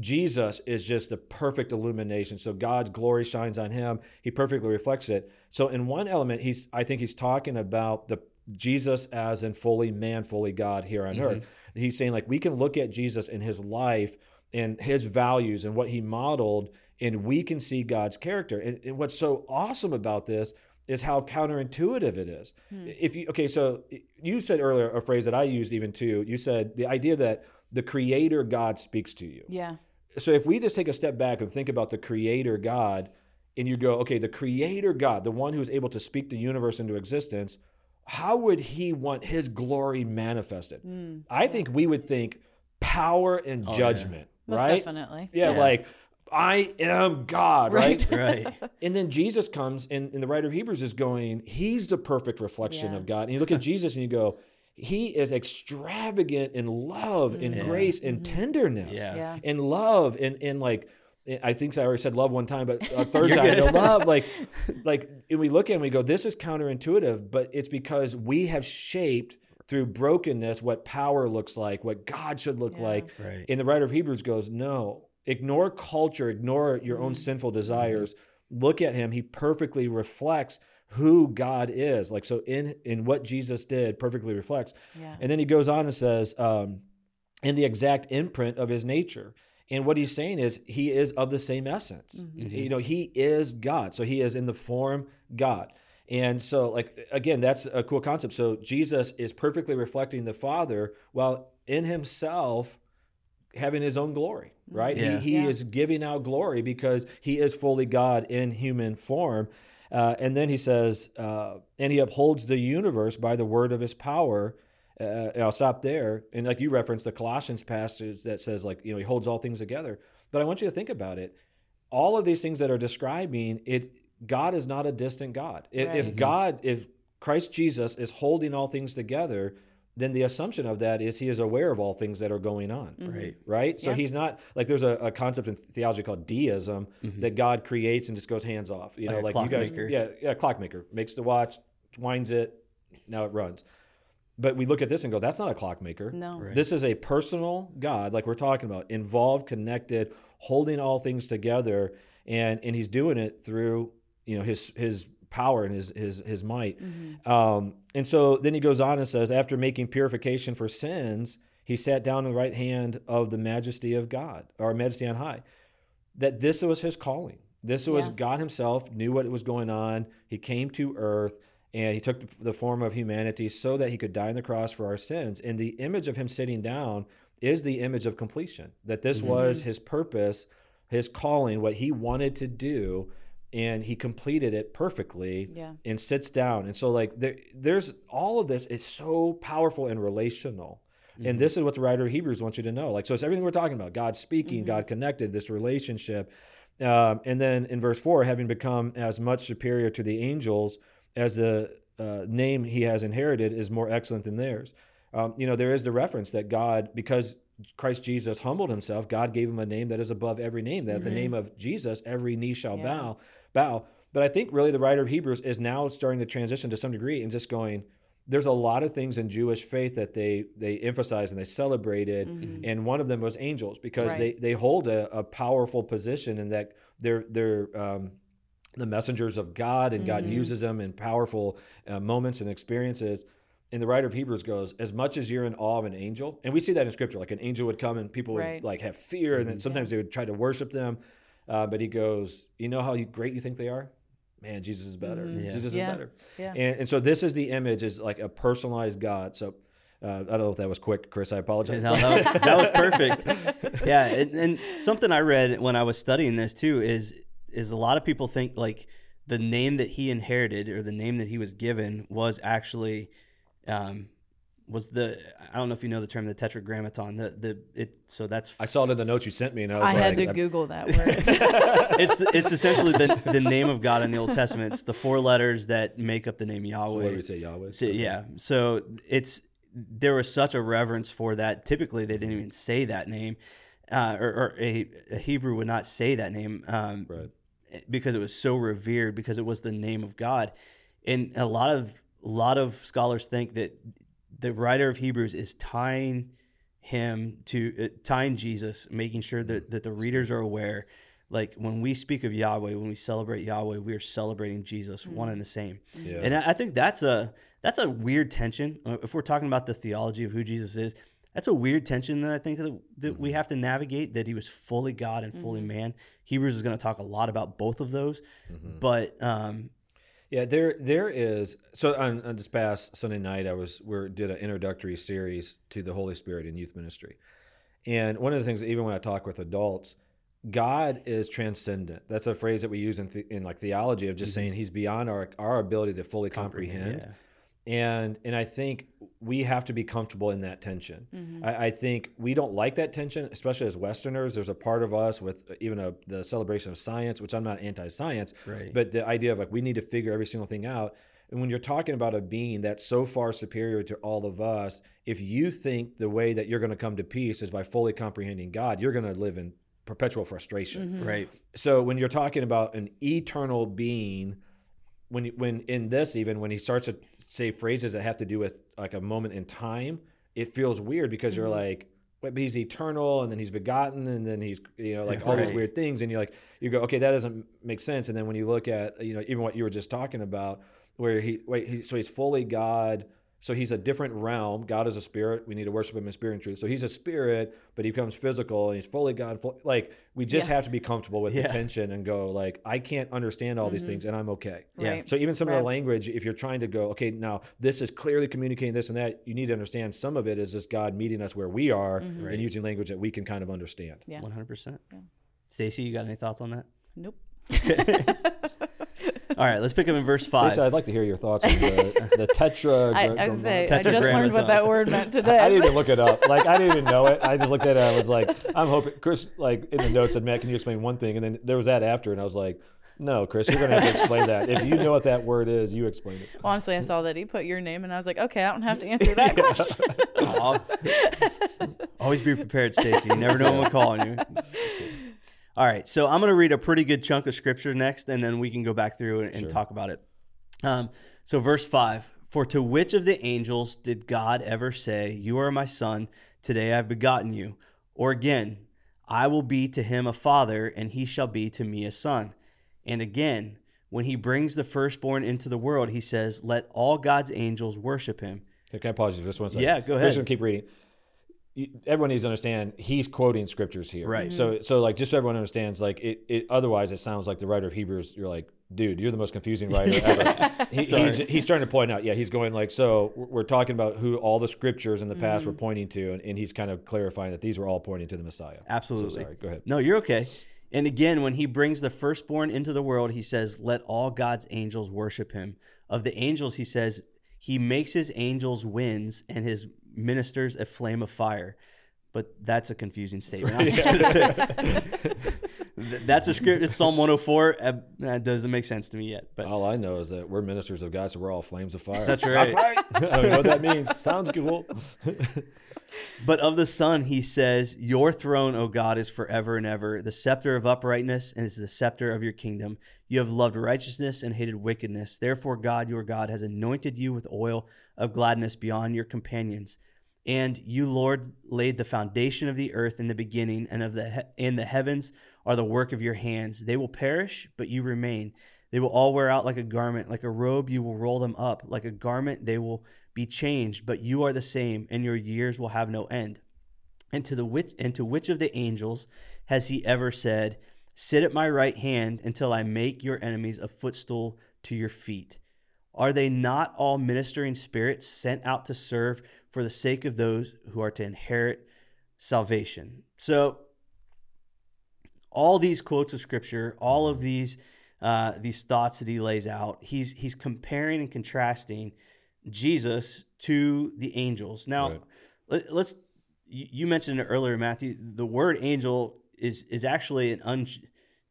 Jesus is just the perfect illumination. So God's glory shines on him. He perfectly reflects it. So in one element, he's I think he's talking about the Jesus as in fully man, fully God here on mm-hmm. earth. He's saying like we can look at Jesus in his life and his values and what he modeled, and we can see God's character. And, and what's so awesome about this is how counterintuitive it is. Hmm. If you okay, so you said earlier a phrase that I used even too. You said the idea that the creator God speaks to you. Yeah. So if we just take a step back and think about the creator God and you go, okay, the creator God, the one who is able to speak the universe into existence, how would he want his glory manifested? Mm. I think we would think power and oh, judgment, yeah. right? definitely. Yeah, yeah, like I am God, right? Right. right. and then Jesus comes, and, and, the writer of Hebrews is going, He's the perfect reflection yeah. of God. And you look at Jesus and you go, he is extravagant in love and yeah. grace and mm-hmm. tenderness yeah. yeah. and love and and like I think I already said love one time, but a third time, the love, like, like, and we look at it and we go, this is counterintuitive, but it's because we have shaped through brokenness what power looks like, what God should look yeah. like. Right. And the writer of Hebrews goes, no, ignore culture, ignore your mm-hmm. own sinful desires. Mm-hmm. Look at him. He perfectly reflects who God is. Like so in in what Jesus did perfectly reflects. Yeah. And then he goes on and says, um, in the exact imprint of his nature. And what he's saying is he is of the same essence. Mm-hmm. You know, he is God. So he is in the form God. And so, like, again, that's a cool concept. So Jesus is perfectly reflecting the Father while in himself having his own glory, right? Yeah. He, he yeah. is giving out glory because he is fully God in human form. Uh, and then he says, uh, and he upholds the universe by the word of his power. Uh, I'll stop there. And like you referenced the Colossians passage that says, like, you know, he holds all things together. But I want you to think about it. All of these things that are describing it, God is not a distant God. Right. If God, if Christ Jesus is holding all things together, then the assumption of that is he is aware of all things that are going on. Mm-hmm. Right. Right. So yeah. he's not like there's a, a, concept in theology called deism mm-hmm. that God creates and just goes hands off. You like know, like you guys, maker. yeah, yeah, clockmaker makes the watch, winds it, now it runs. But we look at this and go, that's not a clockmaker. No. Right. This is a personal God, like we're talking about, involved, connected, holding all things together, and and he's doing it through you know his his power and his his his might. Mm-hmm. Um, and so then he goes on and says, after making purification for sins, he sat down in the right hand of the majesty of God, or majesty on high. That this was his calling. This was yeah. God Himself knew what was going on. He came to earth and he took the form of humanity so that he could die on the cross for our sins. And the image of him sitting down is the image of completion. That this mm-hmm. was his purpose, his calling, what he wanted to do and he completed it perfectly yeah. and sits down and so like there, there's all of this is so powerful and relational mm-hmm. and this is what the writer of hebrews wants you to know like so it's everything we're talking about god speaking mm-hmm. god connected this relationship um, and then in verse 4 having become as much superior to the angels as the uh, name he has inherited is more excellent than theirs um, you know there is the reference that god because Christ Jesus humbled himself, God gave him a name that is above every name, that mm-hmm. the name of Jesus, every knee shall yeah. bow bow. But I think really the writer of Hebrews is now starting to transition to some degree and just going, there's a lot of things in Jewish faith that they they emphasized and they celebrated, mm-hmm. and one of them was angels because right. they they hold a, a, powerful position in that they're they're um, the messengers of God and mm-hmm. God uses them in powerful uh, moments and experiences. And the writer of Hebrews goes, as much as you're in awe of an angel, and we see that in Scripture, like an angel would come and people right. would like have fear, mm-hmm. and then sometimes yeah. they would try to worship them. Uh, but he goes, You know how great you think they are? man, Jesus is better. Mhm. Yeah. Jesus Yeah. is better. Yeah. And, and so this is the image is like a personalized God. So uh, I don't know if that was quick, Chris. I apologize. No, that, that was perfect. Yeah, and, and something I read when I was studying this too is is a lot of people think like the name that he inherited or the name that he was given was actually um, was the I don't know if you know the term the tetragrammaton the the it so that's I saw it in the notes you sent me, and I was I like, had to I- Google that word. it's the, it's essentially the the name of God in the Old Testament. It's the four letters that make up the name so Yahweh. what do we say, Yahweh? So, yeah. So it's there was such a reverence for that. Typically, they didn't even say that name, uh, or, or a, a Hebrew would not say that name um, Right. because it was so revered because it was the name of God. And a lot of a lot of scholars think that the writer of Hebrews is tying him to uh, tying Jesus, making sure that that the readers are aware. Like when we speak of Yahweh, when we celebrate Yahweh, we are celebrating Jesus, one and the same. Yeah. And I think that's a that's a weird tension. Uh, If we're talking about the theology of who Jesus is, that's a weird tension that I think that, that we have to navigate. That he was fully God and fully man. Hebrews is going to talk a lot about both of those, but um, Yeah, there there is. So on, on this past Sunday night, I was we did an introductory series to the Holy Spirit in youth ministry, and one of the things, even when I talk with adults, God is transcendent. That's a phrase that we use in the, in like theology of just mm-hmm. saying He's beyond our our ability to fully comprehend. yeah. And and I think we have to be comfortable in that tension. Mm-hmm. I, I think we don't like that tension, especially as Westerners. There's a part of us with even a, the celebration of science, which I'm not anti-science, Right. but the idea of like we need to figure every single thing out. And when you're talking about a being that's so far superior to all of us, if you think the way that you're going to come to peace is by fully comprehending God, you're going to live in perpetual frustration. right, So when you're talking about an eternal being, when when in this even when he starts to say phrases that have to do with like a moment in time, it feels weird because you're mm-hmm. like, but he's eternal and then he's begotten and then he's you know like all these weird things. And you're like you go okay that doesn't make sense. And then when you look at you know even what you were just talking about where he wait he, so he's fully God. So he's a different realm. God is a spirit. We need to worship him in spirit and truth. So he's a spirit, but he becomes physical and he's fully God. Full, like we just Yeah. have to be comfortable with the tension and go like, I can't understand all these mm-hmm. things and I'm okay. Yeah. Right. So even some of the language, if you're trying to go, okay, now this is clearly communicating this and that, you need to understand some of it is just God meeting us where we are mm-hmm. Right. and using language that we can kind of understand. Yeah. one hundred percent. Yeah. Stacy, you got any thoughts on that? Nope. All right, let's pick up in verse five. Stacy, I'd like to hear your thoughts on the, the tetra. I, I was say I just learned what that word meant today. I didn't even look it up. Like I didn't even know it. I just looked at it. I was like, I'm hoping Chris, like in the notes, said, Matt, can you explain one thing? And then there was that after, and I was like, No, Chris, you're gonna have to explain that. If you know what that word is, you explain it. Well, Honestly, I saw that he put your name, and I was like, okay, I don't have to answer that question. Always be prepared, Stacy. You never know when we're calling you. All right, so I'm going to read a pretty good chunk of scripture next, and then we can go back through and, and Sure. talk about it. Um, so, verse 5 For to which of the angels did God ever say, You are my son, today I've begotten you? Or again, I will be to him a father, and he shall be to me a son. And again, when he brings the firstborn into the world, he says, Let all God's angels worship him. Okay, can I pause you for just one second? Yeah, go ahead. just keep reading. Everyone needs to understand he's quoting scriptures here, Right. So, so like, just so everyone understands, like, it, it. Otherwise, it sounds like the writer of Hebrews. You're like, dude, you're the most confusing writer ever. He, he's he's trying to point out. Yeah, he's going like, so we're talking about who all the scriptures in the past mm-hmm. were pointing to, and, and he's kind of clarifying that these were all pointing to the Messiah. Absolutely. So sorry. Go ahead. No, you're okay. And again, when he brings the firstborn into the world, he says, Let all God's angels worship him. Of the angels, he says, He makes his angels winds and his ministers a flame of fire. But that's a confusing statement. I'm just gonna say. That's a script. It's Psalm 104. Uh, That doesn't make sense to me yet. But All I know is that we're ministers of God, so we're all flames of fire. That's right. I don't know what that means. Sounds cool. But of the Son, he says, Your throne, O God, is forever and ever. The scepter of uprightness and is the scepter of your kingdom. You have loved righteousness and hated wickedness. Therefore, God, your God, has anointed you with oil of gladness beyond your companions. And you, Lord, laid the foundation of the earth in the beginning, and of the he- the heavens are the work of your hands. They will perish, but you remain. They will all wear out like a garment, like a robe. You will roll them up like a garment. They will be changed, but you are the same, and your years will have no end. And to the which and to which of the angels has he ever said, Sit at my right hand until I make your enemies a footstool to your feet. Are they not all ministering spirits sent out to serve for the sake of those who are to inherit salvation? So, all these quotes of scripture, all of these uh, these thoughts that he lays out, he's he's comparing and contrasting Jesus to the angels. Now, right. let, us you mentioned it earlier, Matthew. The word angel is is actually an un,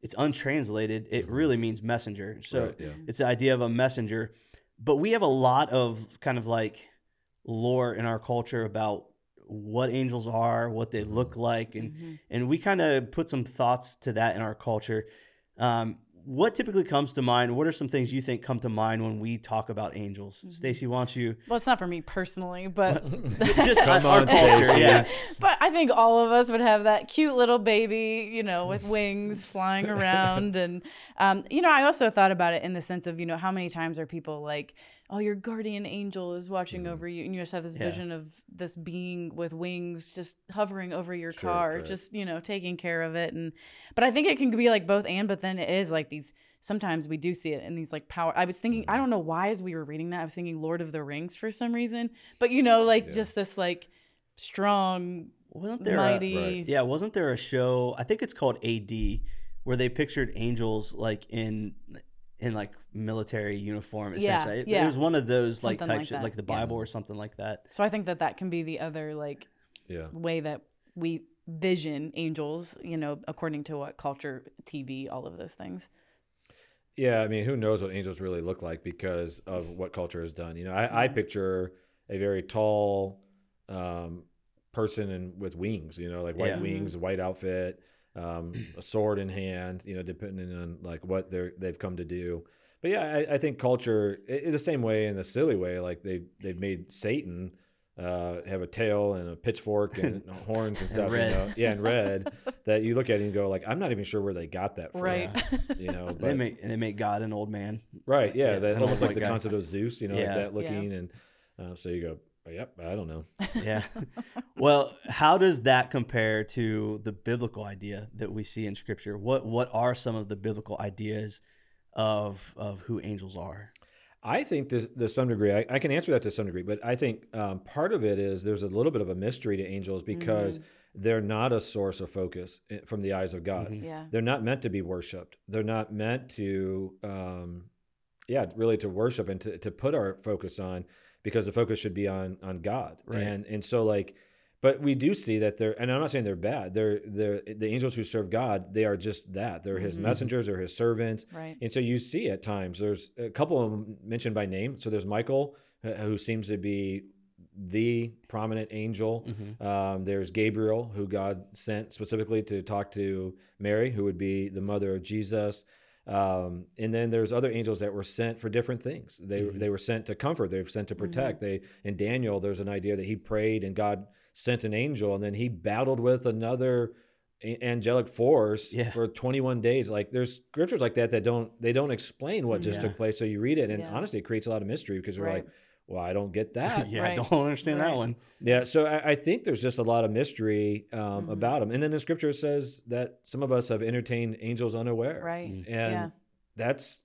it's untranslated. It mm-hmm. really means messenger. So right, yeah. it's the idea of a messenger. But we have a lot of kind of like lore in our culture about what angels are, what they look like, and mm-hmm. and we kind of put some thoughts to that in our culture. Um, what typically comes to mind? What are some things you think come to mind when we talk about angels? Mm-hmm. Stacy, why don't you? Well, it's not for me personally, but just come on, culture, yeah. But I think all of us would have that cute little baby, you know, with wings flying around, and um, you know, I also thought about it in the sense of, you know, how many times are people like, oh, your guardian angel is watching mm. over you, and you just have this yeah. vision of this being with wings just hovering over your sure, car, right. just you know taking care of it. And but I think it can be like both and, but then it is like these. Sometimes we do see it in these like power. I was thinking, I mm. don't know why as we were reading that, I was thinking Lord of the Rings for some reason, but you know, like yeah. just this like strong, wasn't there mighty. A, right. Yeah, wasn't there a show? I think it's called AD, where they pictured angels like in in like military uniform essentially. Yeah, yeah. It was one of those like something types like, like the Bible yeah. or something like that. So I think that that can be the other like yeah. way that we vision angels, you know, according to what culture, TV, all of those things. Yeah, I mean, who knows what angels really look like because of what culture has done. You know, I, I picture a very tall um, person and with wings. You know, like white wings, mm-hmm. white outfit, um, a sword in hand. You know, depending on like what they're they've come to do. But yeah, I, I think culture the same way in the silly way, like they they've made Satan uh, have a tail and a pitchfork and horns and stuff. and you know? Yeah, and red. that you look at and go like, I'm not even sure where they got that from. Right. You know, but, they make they make God an old man. Right. Yeah. yeah that almost like the guy. concept of Zeus. You know, yeah. like that looking, yeah. and uh, so you go, Yep, I don't know. yeah. Well, how does that compare to the biblical idea that we see in Scripture? What What are some of the biblical ideas of of who angels are? I think to, to some degree, I, I, can answer that to some degree, but I think um, part of it is there's a little bit of a mystery to angels because mm-hmm. they're not a source of focus eh, from the eyes of God. Mm-hmm. Yeah. They're not meant to be worshipped. They're not meant to, um, yeah, really to worship and to, to put our focus on because the focus should be on on God. Right. And and so like but we do see that they're and I'm not saying they're bad. They're they're the angels who serve God, they are just that. They're his mm-hmm. messengers or his servants. Right. And so you see at times there's a couple of them mentioned by name. So there's Michael uh, who seems to be the prominent angel. Mm-hmm. Um, there's Gabriel, who God sent specifically to talk to Mary, who would be the mother of Jesus. Um, and then there's other angels that were sent for different things. They mm-hmm. they were sent to comfort. They were sent to protect. Mm-hmm. They in Daniel, there's an idea that he prayed and God sent an angel, and then he battled with another angelic force yeah. for 21 days like there's scriptures like that that don't they don't explain what just yeah. took place so you read it and yeah. honestly it creates a lot of mystery because we're right. like well i don't get that yeah right. i don't understand right. that one yeah so I, I, think there's just a lot of mystery um, mm-hmm. about them and then the scripture it says that some of us have entertained angels unaware right and that's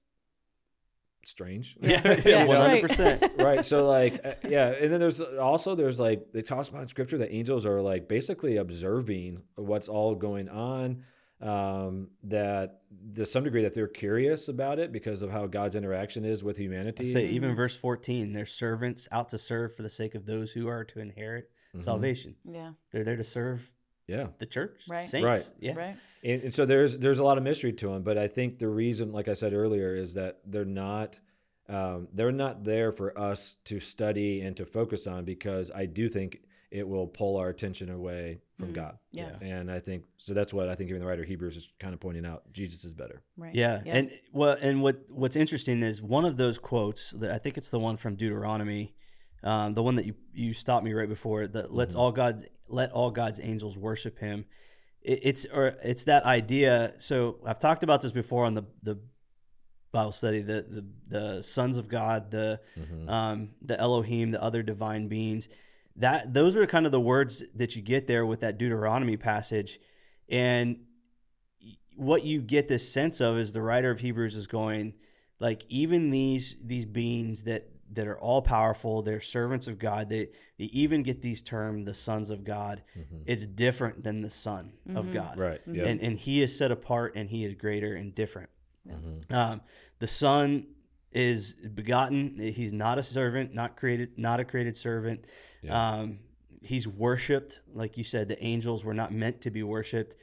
strange. Yeah, one hundred percent. Right. So like, uh, yeah, and then there's also there's like they talk about in scripture that angels are like basically observing what's all going on. Um, that to some degree that they're curious about it because of how God's interaction is with humanity. I say even verse fourteen, they're servants out to serve for the sake of those who are to inherit mm-hmm. salvation. Yeah, they're there to serve yeah the church right saints. right yeah right and, and, so there's there's a lot of mystery to them but i think the reason like i said earlier is that they're not um, they're not there for us to study and to focus on because i do think it will pull our attention away from mm, god yeah. and i think so that's what i think even the writer of hebrews is kind of pointing out jesus is better right yeah, yeah. and well and what what's interesting is one of those quotes that i think it's the one from deuteronomy um, the one that you you stopped me right before that lets mm-hmm. all God's let all God's angels worship Him. It, it's or it's that idea. So I've talked about this before on the the Bible study. The the the sons of God, the mm-hmm. um, the Elohim, the other divine beings. That those are kind of the words that you get there with that Deuteronomy passage, and what you get this sense of is the writer of Hebrews is going like even these these beings that that are all powerful they're servants of god they, they even get these termed the sons of god mm-hmm. it's different than the son mm-hmm. of god right mm-hmm. and, and he is set apart and he is greater and different mm-hmm. um, the son is begotten he's not a servant not created not a created servant yeah. um, he's worshipped like you said the angels were not meant to be worshipped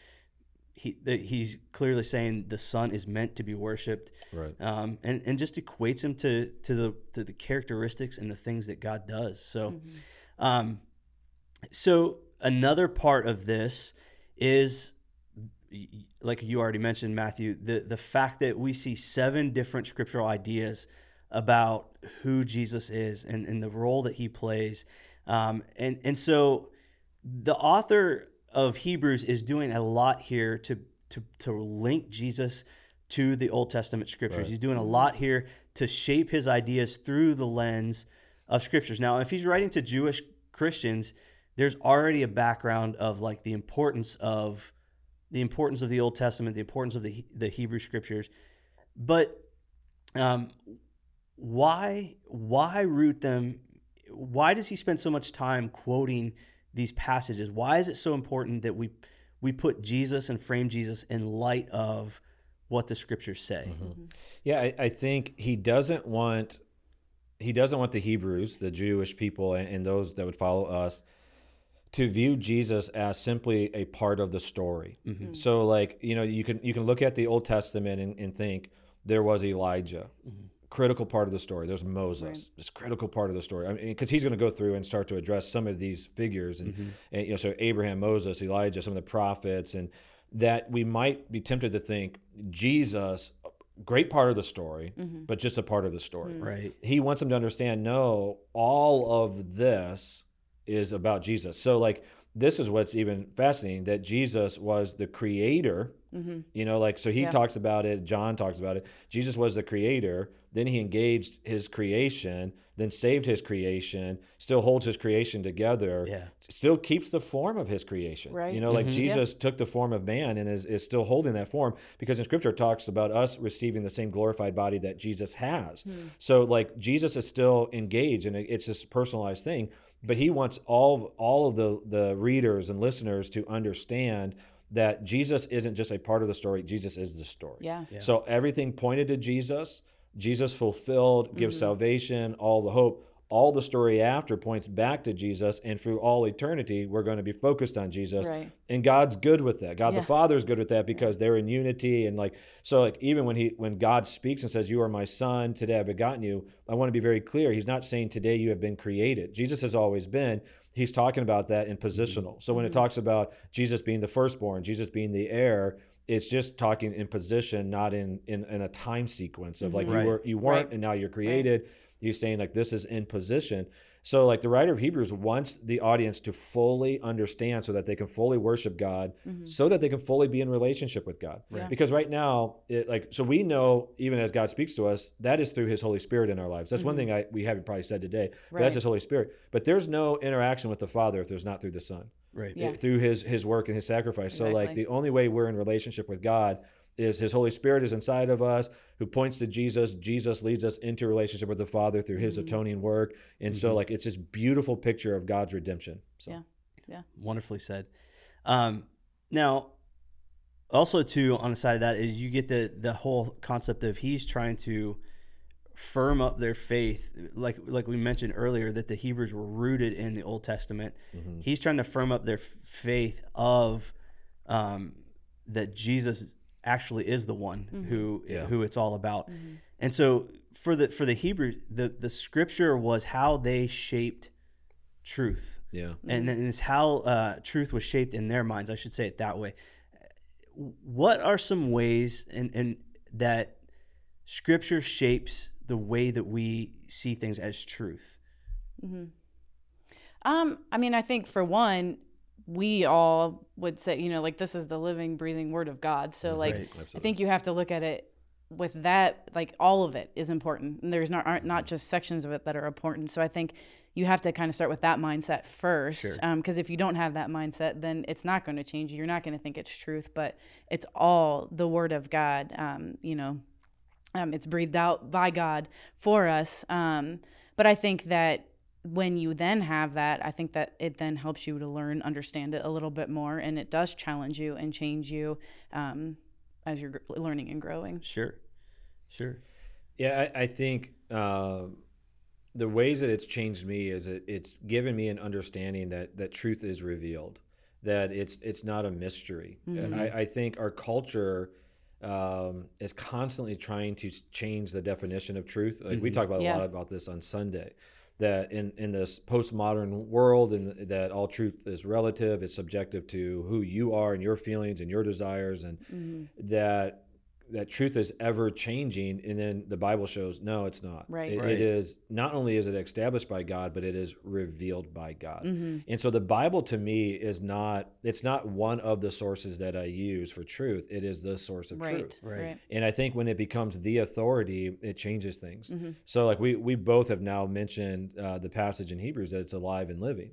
he the, he's clearly saying the son is meant to be worshipped, right? Um, and and just equates him to to the to the characteristics and the things that God does. So, mm-hmm. um, so another part of this is like you already mentioned, Matthew, the the fact that we see seven different scriptural ideas about who Jesus is and, and the role that he plays, um, and and so the author of Hebrews is doing a lot here to to to link Jesus to the Old Testament scriptures. Right. He's doing a lot here to shape his ideas through the lens of scriptures. Now, if he's writing to Jewish Christians, there's already a background of like the importance of the importance of the Old Testament, the importance of the the Hebrew scriptures. But um, why why root them? Why does he spend so much time quoting these passages? Why is it so important that we we put Jesus and frame Jesus in light of what the scriptures say? Mm-hmm. mm-hmm. Yeah, I, I, think he doesn't want he doesn't want the Hebrews, the Jewish people, and, and those that would follow us to view Jesus as simply a part of the story. Mm-hmm. So, like you know, you can you can look at the Old Testament and, and think there was Elijah. Mm-hmm critical part of the story. There's Moses, right. this critical part of the story. I mean, because he's going to go through and start to address some of these figures, and, mm-hmm. and, you know, so Abraham, Moses, Elijah, some of the prophets, and that we might be tempted to think Jesus, great part of the story, mm-hmm. but just a part of the story. Mm-hmm. Right. He wants them to understand. No, all of this is about Jesus. So like this is what's even fascinating that Jesus was the creator. Mm-hmm. You know, like so he yeah. talks about it. John talks about it. Jesus was the creator then he engaged his creation, then saved his creation, still holds his creation together, yeah. still keeps the form of his creation. Right. You know, like mm-hmm. Jesus took the form of man and is, is still holding that form because in scripture it talks about us receiving the same glorified body that Jesus has. Hmm. So like Jesus is still engaged and it's this personalized thing, but he wants all all of the the readers and listeners to understand that Jesus isn't just a part of the story, Jesus is the story. Yeah. yeah. So everything pointed to Jesus Jesus fulfilled, gives mm-hmm. salvation, all the hope. All the story after points back to Jesus, and through all eternity, we're going to be focused on Jesus. Right. And God's good with that. God yeah. the Father is good with that because they're in unity. And like so, like even when he when God speaks and says, "You are my son; today I've begotten you," I want to be very clear. He's not saying today you have been created. Jesus has always been. He's talking about that in positional. So when mm-hmm. it talks about Jesus being the firstborn, Jesus being the heir, it's just talking in position, not in in, in a time sequence of like mm-hmm. you were you weren't right. and now you're created. Right. You're saying like this is in position. So like the writer of Hebrews wants the audience to fully understand so that they can fully worship God, mm-hmm. so that they can fully be in relationship with God. Right. Because right now, it, like so we know even as God speaks to us, that is through His Holy Spirit in our lives. That's mm-hmm. one thing I we haven't probably said today. That's His Holy Spirit. But there's no interaction with the Father if there's not through the Son right yeah. through his his work and his sacrifice exactly. so like the only way we're in relationship with god is his holy spirit is inside of us who points to jesus. Jesus leads us into relationship with the father through his mm-hmm. atoning work. And mm-hmm. so like it's this beautiful picture of god's redemption so. Yeah. Yeah. Wonderfully said. Um, now also too on the side of that is you get the the whole concept of he's trying to firm up their faith. Like like we mentioned earlier that the Hebrews were rooted in the Old Testament. Mm-hmm. he's trying to firm up their faith of um, that Jesus actually is the one mm-hmm. who yeah. who it's all about mm-hmm. and so for the for the Hebrews the the scripture was how they shaped truth yeah and, and it's how uh, truth was shaped in their minds I should say it that way what are some ways and and that scripture shapes the way that we see things as truth? Mm-hmm. Um, I mean, I think for one, we all would say, you know, like this is the living, breathing word of God. So, like, right. I think you have to look at it with that. Like, all of it is important, and there's not aren't not just sections of it that are important. So, I think you have to kind of start with that mindset first because sure. um, if you don't have that mindset then it's not going to change you you're not going to think it's truth but it's all the word of god um, you know um, it's breathed out by god for us um, but i think that when you then have that i think that it then helps you to learn understand it a little bit more and it does challenge you and change you um, as you're learning and growing sure sure yeah i, I think uh, the ways that it's changed me is it, it's given me an understanding that that truth is revealed, that it's it's not a mystery. Mm-hmm. I, I, think our culture um, is constantly trying to change the definition of truth. Like mm-hmm. we talk about yeah. a lot about this on Sunday. That in, in this postmodern world, and that all truth is relative, it's subjective to who you are and your feelings and your desires, and mm-hmm. that that truth is ever changing and then the bible shows no it's not right. It, right. it is not only is it established by god but it is revealed by god mm-hmm. and so the bible to me is not it's not one of the sources that i use for truth it is the source of right. truth right and i think when it becomes the authority it changes things mm-hmm. so like we we both have now mentioned uh, the passage in hebrews that it's alive and living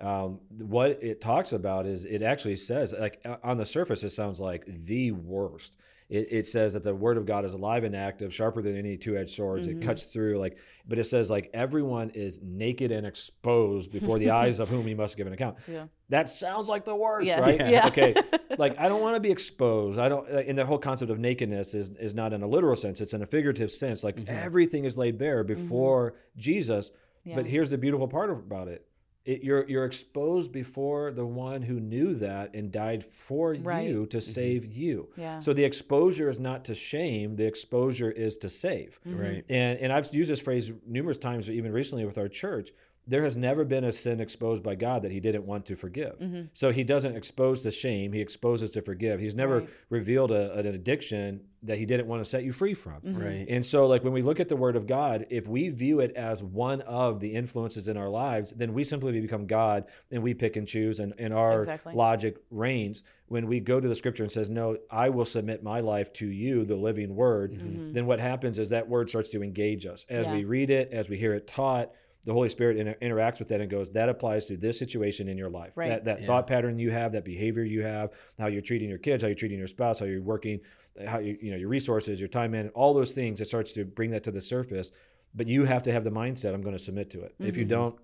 um, what it talks about is it actually says like on the surface it sounds like the worst it, it, says that the word of God is alive and active, sharper than any two-edged swords. Mm-hmm. It cuts through like, but it says like everyone is naked and exposed before the eyes of whom he must give an account. Yeah. That sounds like the worst, yes. right? Yeah. Okay. like I don't want to be exposed. I don't. And the whole concept of nakedness is is not in a literal sense. It's in a figurative sense. Like mm-hmm. everything is laid bare before mm-hmm. Jesus. Yeah. But here's the beautiful part about it it, you're you're exposed before the one who knew that and died for right. you to mm-hmm. save you. Yeah. So the exposure is not to shame; the exposure is to save. Mm-hmm. Right. And and I've used this phrase numerous times, even recently with our church there has never been a sin exposed by God that he didn't want to forgive. Mm-hmm. So he doesn't expose the shame, he exposes to forgive. He's never right. revealed a, an addiction that he didn't want to set you free from. Mm-hmm. Right. And so like when we look at the word of God, if we view it as one of the influences in our lives, then we simply become God and we pick and choose and, and our exactly. logic reigns. When we go to the scripture and says, No, I will submit my life to you, the living word, mm-hmm. then what happens is that word starts to engage us. As yeah. we read it, as we hear it taught, the Holy Spirit inter- interacts with that and goes, that applies to this situation in your life. Right. That, that yeah. thought pattern you have, that behavior you have, how you're treating your kids, how you're treating your spouse, how you're working, how you, you know, your resources, your time in, all those things. It starts to bring that to the surface. But you have to have the mindset, I'm going to submit to it. Mm-hmm. If you mm-hmm. don't,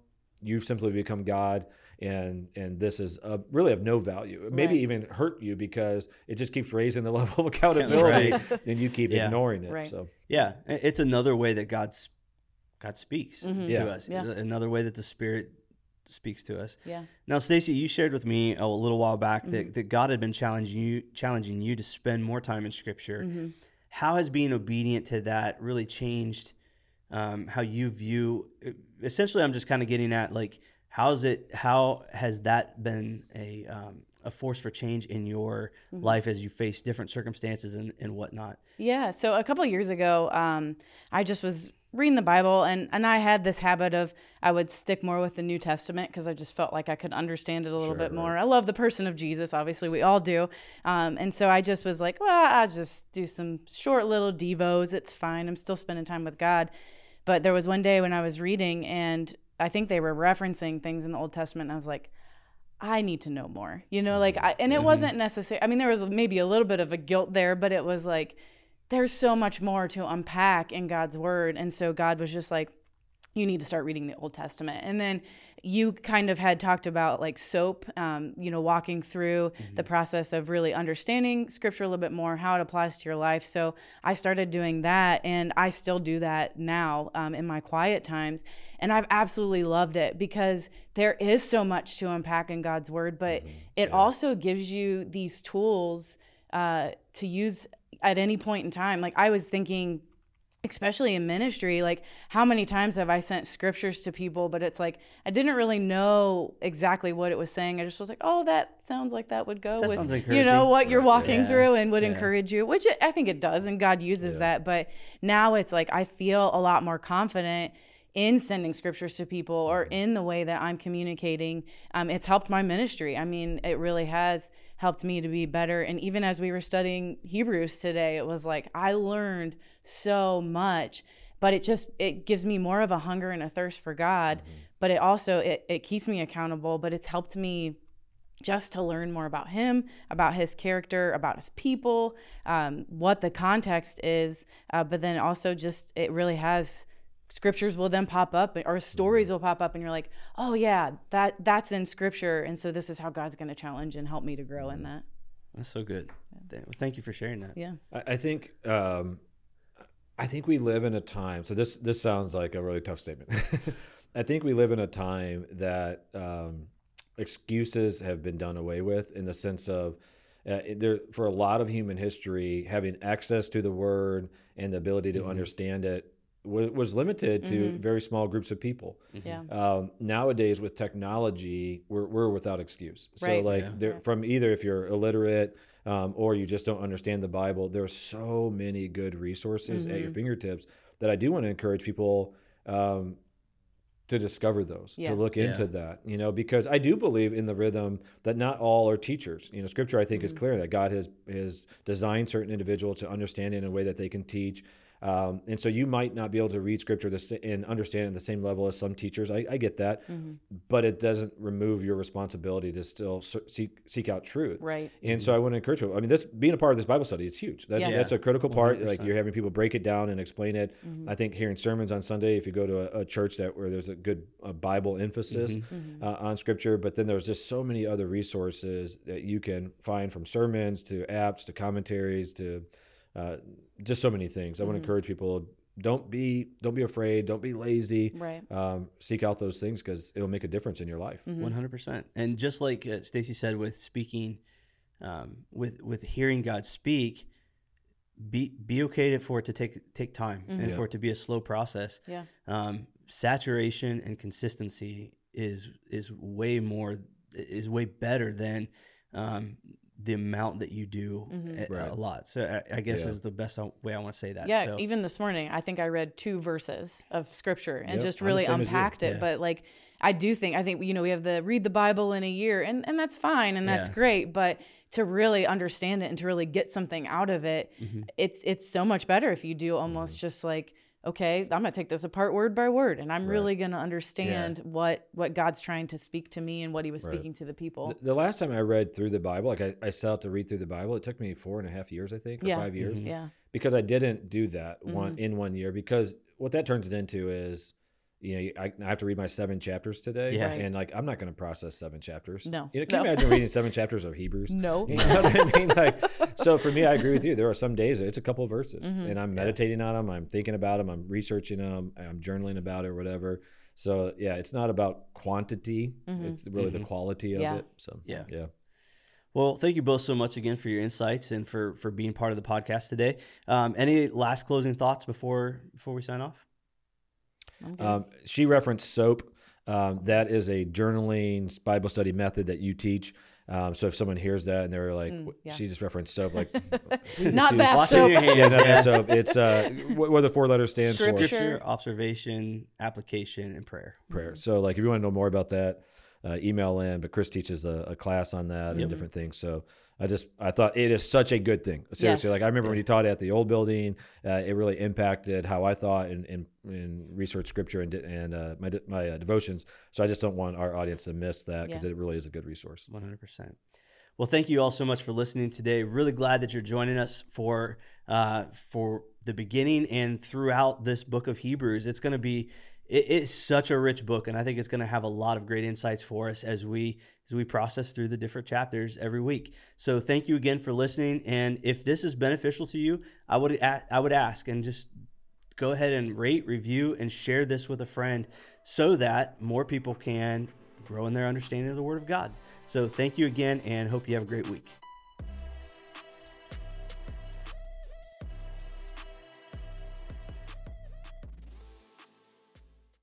you simply become God and and this is a, really of no value maybe right. even hurt you because it just keeps raising the level of accountability right. and you keep yeah. ignoring it right. so yeah it's another way that god's God speaks mm-hmm. to us. Yeah. Another way that the Spirit speaks to us. Yeah. Now, Stacy, you shared with me a little while back mm-hmm. that, that God had been challenging you, challenging you to spend more time in Scripture. Mm-hmm. How has being obedient to that really changed um, how you view? Essentially, I'm just kind of getting at like, how's it? How has that been a um, a force for change in your mm-hmm. life as you face different circumstances and, and whatnot? Yeah. So a couple years ago, um, I just was reading the Bible and and I had this habit of I would stick more with the New Testament because I just felt like I could understand it a little sure, bit more. Right. I love the person of Jesus, obviously we all do, um, and so I just was like, well, I'll just do some short little devos. It's fine. I'm still spending time with God. But there was one day when I was reading and I think they were referencing things in the Old Testament, and I was like. I need to know more, you know, like, I, and it mm-hmm. wasn't necessary. I mean, there was maybe a little bit of a guilt there, but it was like, there's so much more to unpack in God's word. And so God was just like, you need to start reading the Old Testament. And then you kind of had talked about like soap, um, you know, walking through mm-hmm. the process of really understanding scripture a little bit more, how it applies to your life. So I started doing that, and I still do that now um, in my quiet times. And I've absolutely loved it because there is so much to unpack in God's word, but mm-hmm. it yeah. also gives you these tools uh, to use at any point in time. Like I was thinking especially in ministry like how many times have i sent scriptures to people but it's like i didn't really know exactly what it was saying i just was like oh that sounds like that would go that with you know what you're walking yeah. through and would yeah. encourage you which i think it does and god uses yeah. that but now it's like i feel a lot more confident in sending scriptures to people or mm-hmm. in the way that i'm communicating um, it's helped my ministry i mean it really has helped me to be better. And even as we were studying Hebrews today, it was like I learned so much, but it just it gives me more of a hunger and a thirst for God. Mm-hmm. but it also it, it keeps me accountable but it's helped me just to learn more about him, about his character, about his people, um, what the context is. Uh, but then also, just it really has scriptures will then pop up or stories mm-hmm. will pop up and you're like oh yeah that that's in scripture and so this is how god's going to challenge and help me to grow in mm-hmm. that that's so good yeah. thank you for sharing that yeah i, I think um, i think we live in a time so this this sounds like a really tough statement i think we live in a time that um, excuses have been done away with in the sense of uh, there for a lot of human history having access to the word and the ability to mm-hmm. understand it was, was limited to mm-hmm. very small groups of people. Mm-hmm. Yeah. Um, nowadays, with technology, we're, we're without excuse. So, right. like, yeah. from either if you're illiterate um, or you just don't understand the Bible, there are so many good resources mm-hmm. at your mm-hmm. fingertips that I do want to encourage people um, to discover those, yeah. to look into that, you know, because I do believe in the rhythm that not all are teachers. You know, scripture I think mm-hmm. is clear that God has has designed certain individuals to understand in a way that they can teach. Um, and so you might not be able to read scripture this, and understand it at the same level as some teachers. I, I get that, mm-hmm. but it doesn't remove your responsibility to still seek seek out truth. Right. And mm-hmm. so I want to encourage people. I mean, this being a part of this Bible study is huge. That's yeah. that's a critical part. 100%. Like you're having people break it down and explain it. Mm-hmm. I think hearing sermons on Sunday, if you go to a, a church that where there's a good a Bible emphasis mm-hmm. Mm-hmm. uh, on scripture, but then there's just so many other resources that you can find from sermons to apps to commentaries to uh, just so many things. I want to mm-hmm. encourage people don't be don't be afraid don't be lazy right um, seek out those things because it'll make a difference in your life mm-hmm. 100% and just like uh, stacy said with speaking um, with with hearing god speak be be okay for it to take take time mm-hmm. and yeah. for it to be a slow process yeah um, saturation and consistency is is way more is way better than um, the amount that you do mm-hmm. a, right. a, lot. So I, I guess yeah. is the best way I want to say that. Yeah. So. Even this morning, I think I read two verses of scripture and yep. just really unpacked it. Yeah. But like, I do think, I think, you know, we have the read the Bible in a year and, and that's fine and that's yeah. great. But to really understand it and to really get something out of it, mm-hmm. it's, it's so much better if you do almost mm-hmm. just like, okay i'm going to take this apart word by word and i'm right. really going to understand yeah. what what god's trying to speak to me and what he was right. speaking to the people the, the, last time i read through the bible like i, I set out to read through the bible it took me four and a half years i think or yeah. five years mm-hmm. yeah because i didn't do that mm-hmm. one in one year because what that turns it into is you know, I, I have to read my seven chapters today. Yeah. And like, I'm not going to process seven chapters. No. You know, can no. you imagine reading seven chapters of Hebrews? No. You know what I mean? Like, so for me, I agree with you. There are some days it's a couple of verses mm-hmm. and I'm meditating yeah. on them. I'm thinking about them. I'm researching them. I'm journaling about it or whatever. So yeah, it's not about quantity. Mm-hmm. It's really mm-hmm. the quality of yeah. it. So yeah. Yeah. Well, thank you both so much again for your insights and for for being part of the podcast today. Um, any last closing thoughts before before we sign off? Um, she referenced SOAP. Um, that is a journaling Bible study method that you teach. Um, so if someone hears that and they're like, mm, yeah. she just referenced soap, like not bath soap. yeah, not bath soap. It's uh, what, what the four letters stand Scripture, for: Scripture, observation, application, and prayer. Prayer. Mm-hmm. So like, if you want to know more about that, uh, email in. But Chris teaches a, a class on that yep. and different things. So I just I thought it is such a good thing. Seriously, yes. like I remember yeah. when you taught it at the old building, uh, it really impacted how I thought and in, in, in, research scripture and and uh, my my uh, devotions. So I just don't want our audience to miss that because yeah. it really is a good resource. One hundred percent. Well, thank you all so much for listening today. Really glad that you're joining us for uh, for the beginning and throughout this book of Hebrews. It's going to be it is such a rich book, and I think it's going to have a lot of great insights for us as we as we process through the different chapters every week. So thank you again for listening. And if this is beneficial to you, I would I would ask and just go ahead and rate, review, and share this with a friend so that more people can grow in their understanding of the Word of God. So thank you again, and hope you have a great week.